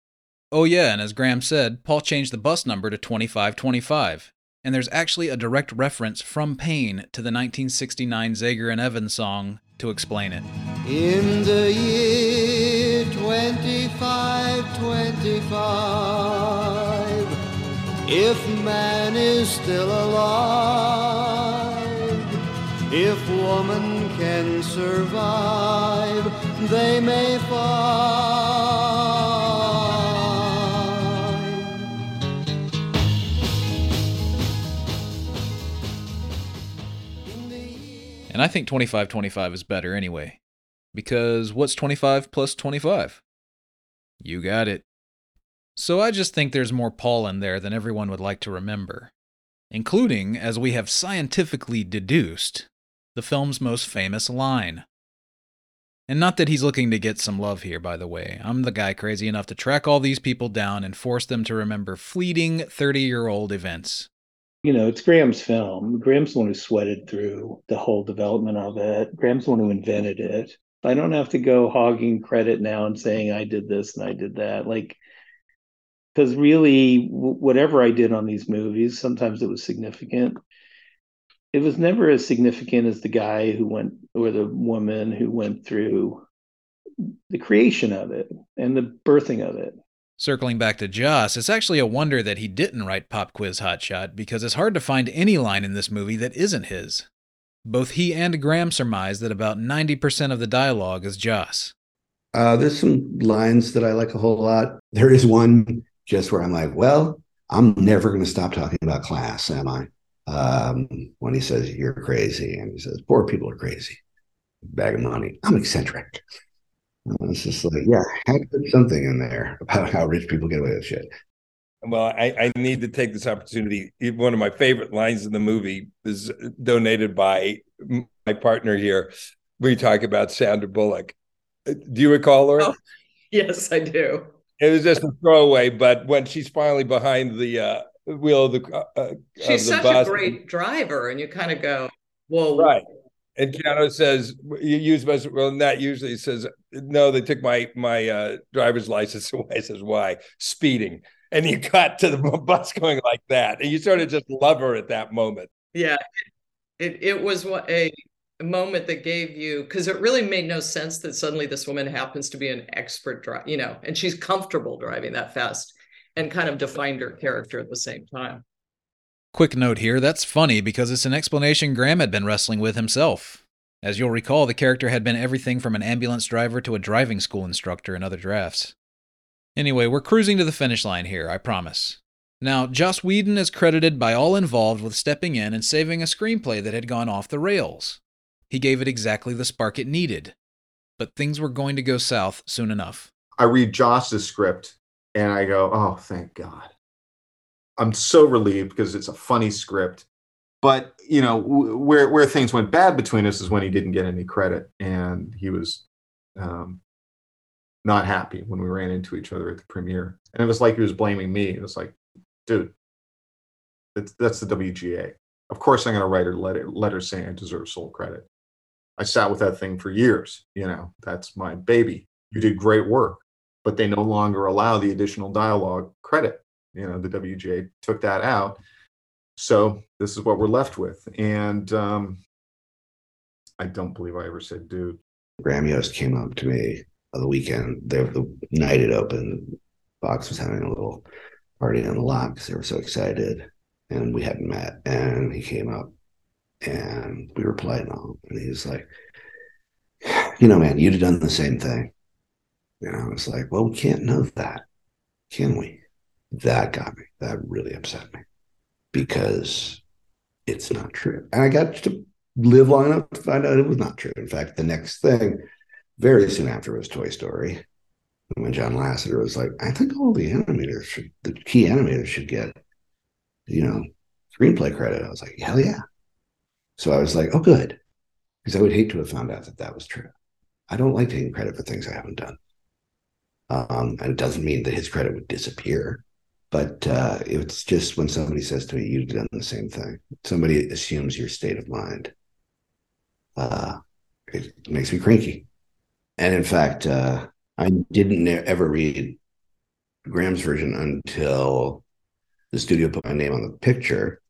Oh, yeah, and as Graham said, Paul changed the bus number to 2525, and there's actually a direct reference from Payne to the 1969 Zager and Evans song to explain it. In the year 2525, if man is still alive, if woman can survive, they may find. And I think 2525 is better anyway. Because what's 25 plus 25? You got it. So I just think there's more Paul in there than everyone would like to remember, including, as we have scientifically deduced, the film's most famous line. And not that he's looking to get some love here, by the way. I'm the guy crazy enough to track all these people down and force them to remember fleeting 30 year old events. You know, it's Graham's film. Graham's the one who sweated through the whole development of it. Graham's the one who invented it. I don't have to go hogging credit now and saying I did this and I did that. Like, because really, w- whatever I did on these movies, sometimes it was significant. It was never as significant as the guy who went, or the woman who went through the creation of it and the birthing of it. Circling back to Joss, it's actually a wonder that he didn't write Pop Quiz Hotshot because it's hard to find any line in this movie that isn't his. Both he and Graham surmise that about 90% of the dialogue is Joss. Uh, there's some lines that I like a whole lot. There is one just where I'm like, well, I'm never going to stop talking about class, am I? Um, when he says, you're crazy. And he says, poor people are crazy. Bag of money. I'm eccentric. And It's just like, yeah, I had to put something in there about how rich people get away with shit. Well, I, I need to take this opportunity. One of my favorite lines in the movie is donated by my partner here. We talk about Sandra Bullock. Uh, Do you recall, Laura? Oh, yes, I do. It was just a throwaway, but when she's finally behind the uh, wheel of the, uh, uh, She's of the such bus, a great driver, and you kind of go, "Whoa!" right? And Keanu says, "You use my well." Not usually. Says, "No, they took my my uh, driver's license away." Says, "Why? Speeding." And you cut to the bus going like that, and you sort of just love her at that moment. Yeah, it it was what a moment that gave you because it really made no sense that suddenly this woman happens to be an expert driver, you know, and she's comfortable driving that fast and kind of defined her character at the same time. Quick note here that's funny because it's an explanation Graham had been wrestling with himself. As you'll recall, the character had been everything from an ambulance driver to a driving school instructor in other drafts. Anyway, we're cruising to the finish line here, I promise. Now, Joss Whedon is credited by all involved with stepping in and saving a screenplay that had gone off the rails. He gave it exactly the spark it needed. But things were going to go south soon enough. I read Joss's script and I go, oh, thank God. I'm so relieved because it's a funny script. But you know where where things went bad between us is when he didn't get any credit, and he was um, not happy when we ran into each other at the premiere. And it was like he was blaming me. It was like, dude, that's, that's the WGA. Of course, I'm going to write a letter, letter saying I deserve sole credit. I sat with that thing for years. You know, that's my baby. You did great work, but they no longer allow the additional dialogue credit. You know, the WGA took that out. So this is what we're left with. And um, I don't believe I ever said dude. Graham Yost came up to me on the weekend. The, the night it opened, Fox was having a little party on the lot because they were so excited. And we hadn't met. And he came up and we were playing. And he was like, You know, man, you'd have done the same thing. And I was like, Well, we can't know that, can we? That got me. That really upset me because it's not true. And I got to live long enough to find out it was not true. In fact, the next thing, very soon after, was Toy Story. When John Lasseter was like, I think all the animators should, the key animators should get, you know, screenplay credit. I was like, hell yeah. So I was like, oh, good. Because I would hate to have found out that that was true. I don't like taking credit for things I haven't done. Um, and it doesn't mean that his credit would disappear. But uh, it's just when somebody says to me, you've done the same thing, somebody assumes your state of mind. Uh, it makes me cranky. And in fact, uh, I didn't ever read Graham's version until the studio put my name on the picture.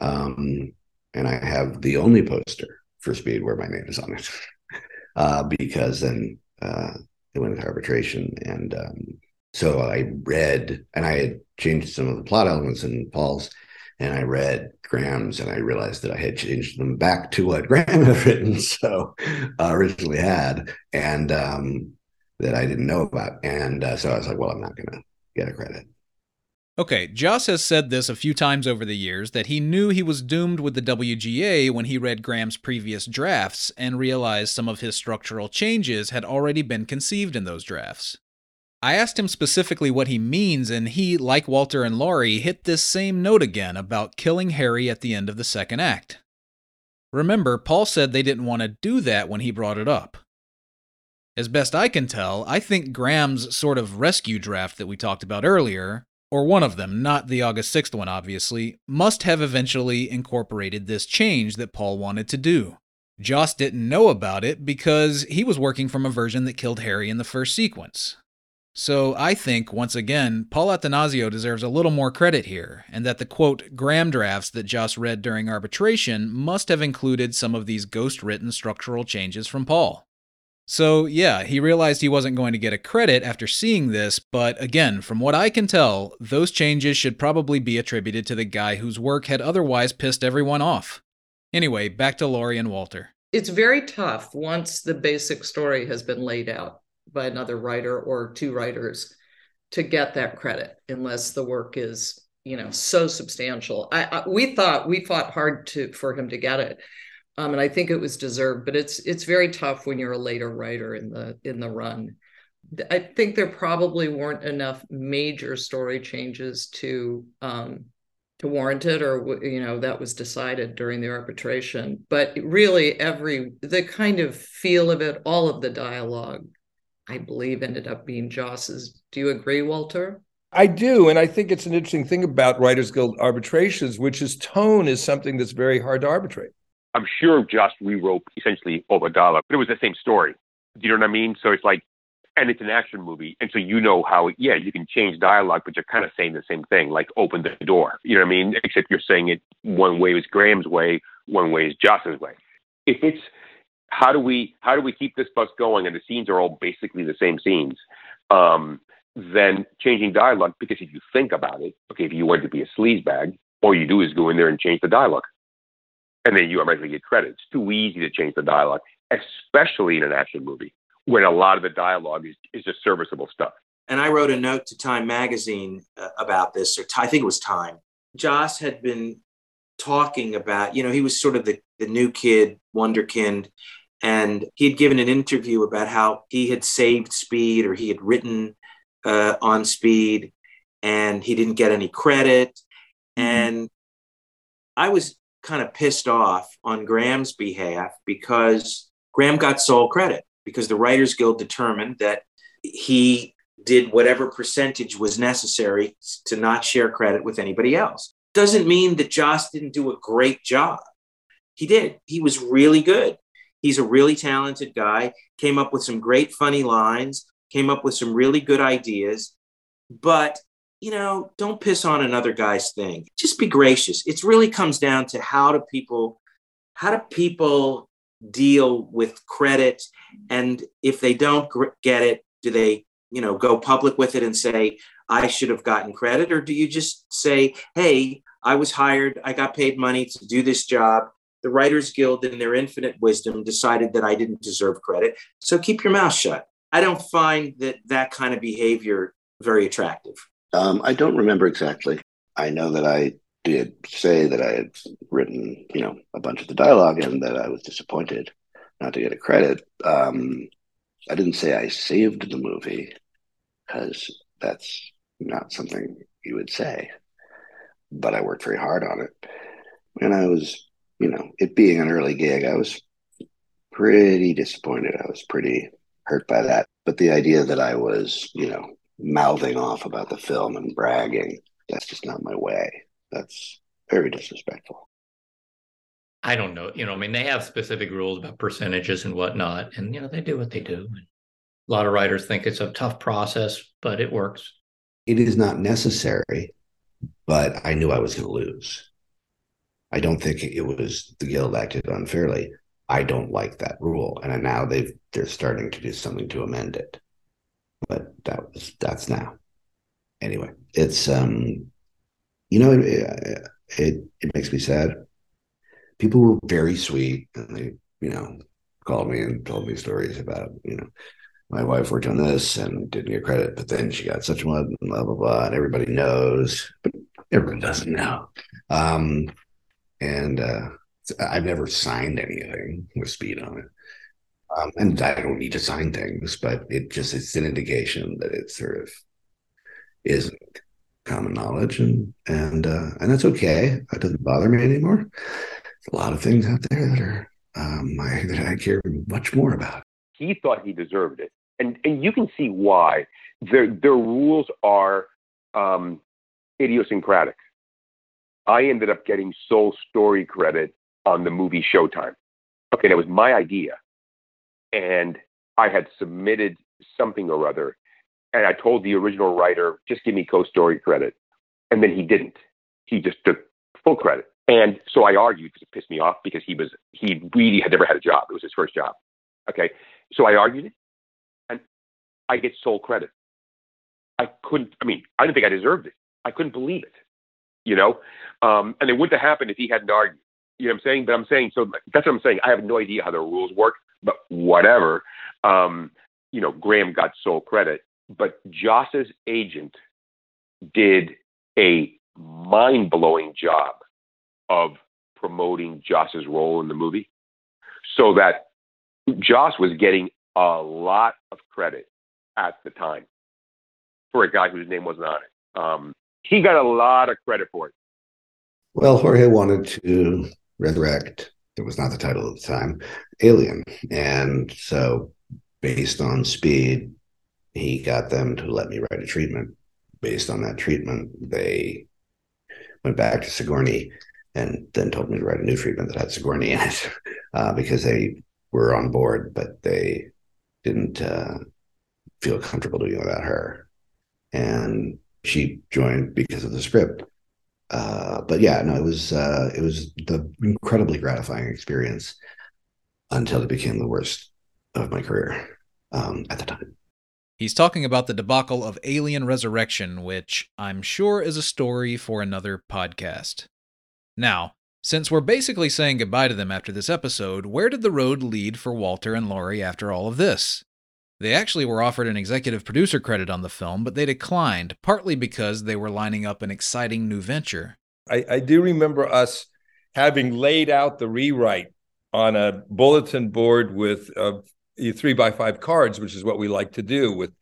Um, and I have the only poster for Speed where my name is on it. uh, because then uh, it went into arbitration. And um, so I read, and I had changed some of the plot elements in Paul's, and I read Graham's, and I realized that I had changed them back to what Graham had written, so uh, originally had, and um, that I didn't know about. And uh, so I was like, well, I'm not going to get a credit. Okay, Joss has said this a few times over the years that he knew he was doomed with the WGA when he read Graham's previous drafts and realized some of his structural changes had already been conceived in those drafts. I asked him specifically what he means, and he, like Walter and Laurie, hit this same note again about killing Harry at the end of the second act. Remember, Paul said they didn't want to do that when he brought it up. As best I can tell, I think Graham's sort of rescue draft that we talked about earlier, or one of them, not the August 6th one, obviously, must have eventually incorporated this change that Paul wanted to do. Joss didn't know about it because he was working from a version that killed Harry in the first sequence. So I think, once again, Paul Attanasio deserves a little more credit here, and that the quote, Graham drafts that Joss read during arbitration must have included some of these ghost written structural changes from Paul. So, yeah, he realized he wasn't going to get a credit after seeing this, but again, from what I can tell, those changes should probably be attributed to the guy whose work had otherwise pissed everyone off. Anyway, back to Laurie and Walter. It's very tough once the basic story has been laid out by another writer or two writers to get that credit unless the work is you know so substantial I, I, we thought we fought hard to for him to get it um, and i think it was deserved but it's it's very tough when you're a later writer in the in the run i think there probably weren't enough major story changes to um, to warrant it or you know that was decided during the arbitration but really every the kind of feel of it all of the dialogue I believe ended up being Joss's. Do you agree, Walter? I do. And I think it's an interesting thing about Writers Guild arbitrations, which is tone is something that's very hard to arbitrate. I'm sure Joss rewrote essentially Obadala, but it was the same story. Do you know what I mean? So it's like, and it's an action movie. And so you know how, yeah, you can change dialogue, but you're kind of saying the same thing, like open the door. You know what I mean? Except you're saying it one way is Graham's way, one way is Joss's way. If it's how do we how do we keep this bus going? And the scenes are all basically the same scenes. Um, then changing dialogue because if you think about it, okay, if you want to be a sleazebag, all you do is go in there and change the dialogue, and then you automatically get credit. It's too easy to change the dialogue, especially in an action movie when a lot of the dialogue is, is just serviceable stuff. And I wrote a note to Time Magazine uh, about this, or I think it was Time. Joss had been talking about, you know, he was sort of the, the new kid, wonderkind, and he had given an interview about how he had saved Speed or he had written uh, on Speed and he didn't get any credit. Mm-hmm. And I was kind of pissed off on Graham's behalf because Graham got sole credit because the Writers Guild determined that he did whatever percentage was necessary to not share credit with anybody else. Doesn't mean that Joss didn't do a great job. He did. He was really good. He's a really talented guy, came up with some great funny lines, came up with some really good ideas. But, you know, don't piss on another guy's thing. Just be gracious. It really comes down to how do people how do people deal with credit and if they don't get it, do they, you know, go public with it and say I should have gotten credit or do you just say, "Hey, I was hired, I got paid money to do this job the Writers Guild, in their infinite wisdom, decided that I didn't deserve credit. So keep your mouth shut. I don't find that that kind of behavior very attractive. Um, I don't remember exactly. I know that I did say that I had written, you know, a bunch of the dialogue and that I was disappointed not to get a credit. Um, I didn't say I saved the movie because that's not something you would say. But I worked very hard on it, and I was you know, it being an early gig, I was pretty disappointed. I was pretty hurt by that. But the idea that I was, you know, mouthing off about the film and bragging, that's just not my way. That's very disrespectful. I don't know. You know, I mean, they have specific rules about percentages and whatnot, and, you know, they do what they do. A lot of writers think it's a tough process, but it works. It is not necessary, but I knew I was going to lose. I don't think it was the guild acted unfairly. I don't like that rule, and now they've they're starting to do something to amend it. But that was that's now. Anyway, it's um, you know, it it, it makes me sad. People were very sweet, and they you know called me and told me stories about you know my wife worked on this and didn't get credit, but then she got such one, and blah blah blah, and everybody knows, but everyone doesn't know. Um, and uh, I've never signed anything with speed on it. Um, and I don't need to sign things, but it just it's an indication that it sort of isn't common knowledge, and and uh, and that's okay. That doesn't bother me anymore. There's a lot of things out there that are um, I, that I care much more about. He thought he deserved it, and and you can see why. Their their rules are um, idiosyncratic. I ended up getting sole story credit on the movie Showtime. Okay, that was my idea. And I had submitted something or other. And I told the original writer, just give me co story credit. And then he didn't. He just took full credit. And so I argued because it pissed me off because he was, he really had never had a job. It was his first job. Okay. So I argued it and I get sole credit. I couldn't, I mean, I didn't think I deserved it. I couldn't believe it you know? Um, and it wouldn't have happened if he hadn't argued. You know what I'm saying? But I'm saying, so that's what I'm saying. I have no idea how the rules work, but whatever. Um, you know, Graham got sole credit, but Joss's agent did a mind blowing job of promoting Joss's role in the movie so that Joss was getting a lot of credit at the time for a guy whose name wasn't on it. Um, he got a lot of credit for it. Well, Jorge wanted to resurrect, it was not the title at the time, Alien. And so, based on speed, he got them to let me write a treatment. Based on that treatment, they went back to Sigourney and then told me to write a new treatment that had Sigourney in it uh, because they were on board, but they didn't uh, feel comfortable doing without her. And she joined because of the script. Uh, but yeah, no, it was uh, it was the incredibly gratifying experience. until it became the worst of my career um, at the time. He's talking about the debacle of Alien Resurrection, which I'm sure is a story for another podcast. Now, since we're basically saying goodbye to them after this episode, where did the road lead for Walter and Laurie after all of this? They actually were offered an executive producer credit on the film, but they declined, partly because they were lining up an exciting new venture. I, I do remember us having laid out the rewrite on a bulletin board with uh, three by five cards, which is what we like to do with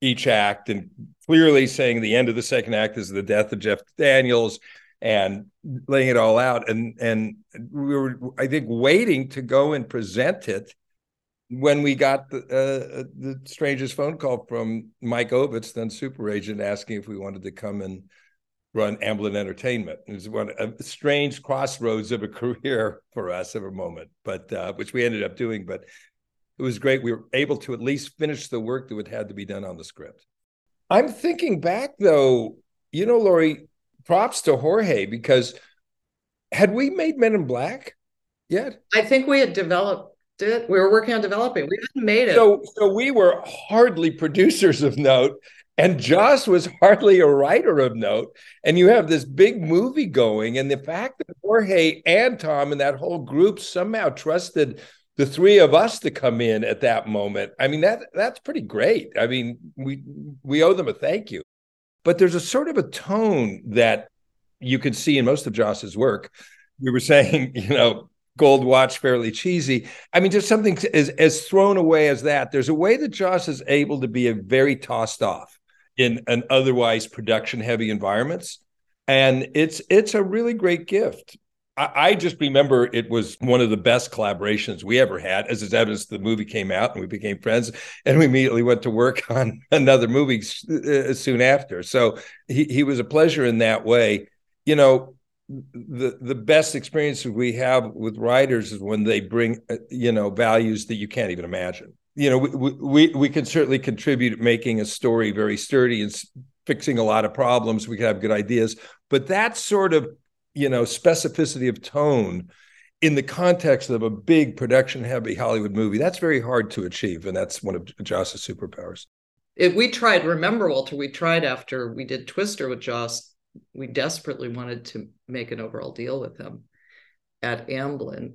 each act, and clearly saying the end of the second act is the death of Jeff Daniels and laying it all out. And and we were, I think, waiting to go and present it when we got the, uh, the strangest phone call from Mike Ovitz, then super agent, asking if we wanted to come and run Amblin Entertainment. It was one a strange crossroads of a career for us of a moment, but uh, which we ended up doing. But it was great. We were able to at least finish the work that would had to be done on the script. I'm thinking back though, you know, Laurie, props to Jorge because had we made Men in Black yet? I think we had developed it. We were working on developing. We hadn't made it. So, so we were hardly producers of note, and Joss was hardly a writer of note. And you have this big movie going, and the fact that Jorge and Tom and that whole group somehow trusted the three of us to come in at that moment. I mean, that that's pretty great. I mean, we we owe them a thank you. But there's a sort of a tone that you can see in most of Joss's work. We were saying, you know, gold watch fairly cheesy. I mean, just something as as thrown away as that. There's a way that Joss is able to be a very tossed off in an otherwise production heavy environments, and it's it's a really great gift. I, I just remember it was one of the best collaborations we ever had, as is evidence the movie came out and we became friends, and we immediately went to work on another movie uh, soon after. So he he was a pleasure in that way. You know, the the best experiences we have with writers is when they bring uh, you know values that you can't even imagine. You know we we, we can certainly contribute making a story very sturdy and fixing a lot of problems. We can have good ideas. But that sort of you know specificity of tone in the context of a big production heavy hollywood movie that's very hard to achieve and that's one of joss's superpowers. If we tried remember walter we tried after we did twister with joss we desperately wanted to make an overall deal with him at Amblin.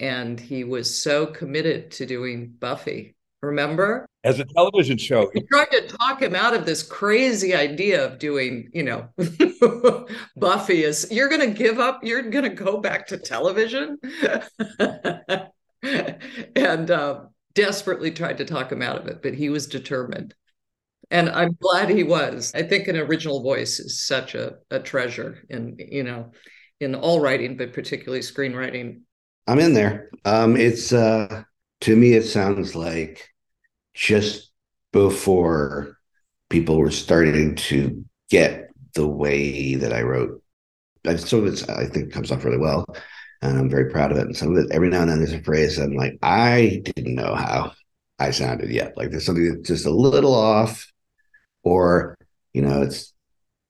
And he was so committed to doing Buffy. Remember? As a television show. We tried to talk him out of this crazy idea of doing, you know, Buffy is you're gonna give up, you're gonna go back to television. and uh, desperately tried to talk him out of it, but he was determined and i'm glad he was. I think an original voice is such a, a treasure in you know in all writing but particularly screenwriting. I'm in there. Um it's uh to me it sounds like just before people were starting to get the way that i wrote I some of it i think comes off really well and i'm very proud of it. And some of it every now and then there's a phrase i'm like i didn't know how I sounded yet. Like there's something that's just a little off or you know it's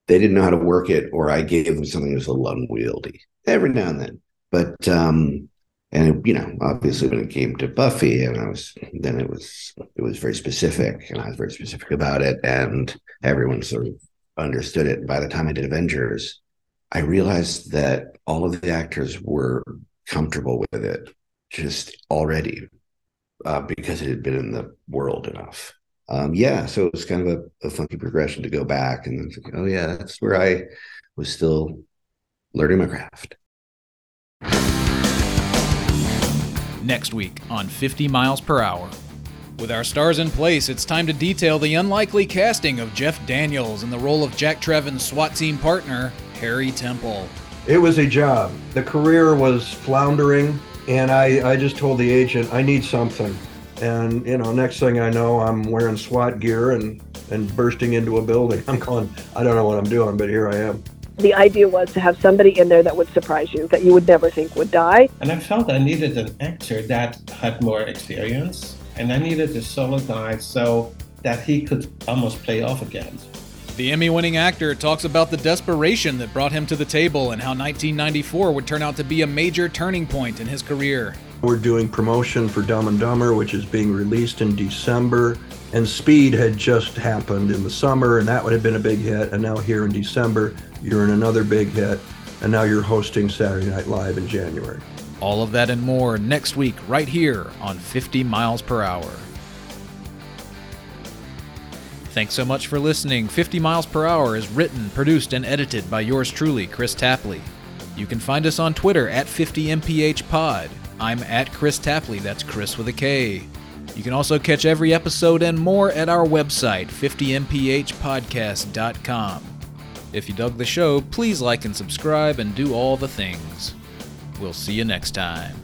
they didn't know how to work it or i gave them something that was a little unwieldy every now and then. But um and you know obviously when it came to buffy and i was then it was it was very specific and i was very specific about it and everyone sort of understood it. By the time i did avengers i realized that all of the actors were comfortable with it just already uh, because it had been in the world enough um, yeah, so it was kind of a, a funky progression to go back and then think, oh yeah, that's where I was still learning my craft. Next week on 50 Miles Per Hour. With our stars in place, it's time to detail the unlikely casting of Jeff Daniels in the role of Jack Traven's SWAT team partner, Harry Temple. It was a job. The career was floundering, and I, I just told the agent, I need something. And you know, next thing I know, I'm wearing SWAT gear and and bursting into a building. I'm going. I don't know what I'm doing, but here I am. The idea was to have somebody in there that would surprise you, that you would never think would die. And I felt I needed an actor that had more experience, and I needed a solo guy so that he could almost play off again. The Emmy winning actor talks about the desperation that brought him to the table and how 1994 would turn out to be a major turning point in his career. We're doing promotion for Dumb and Dumber, which is being released in December. And Speed had just happened in the summer, and that would have been a big hit. And now here in December, you're in another big hit. And now you're hosting Saturday Night Live in January. All of that and more next week, right here on 50 Miles Per Hour. Thanks so much for listening. 50 Miles Per Hour is written, produced, and edited by yours truly, Kris Tapley. You can find us on Twitter at 50mphpod. I'm at Kris Tapley, that's Kris with a K. You can also catch every episode and more at our website, 50mphpodcast.com. If you dug the show, please like and subscribe and do all the things. We'll see you next time.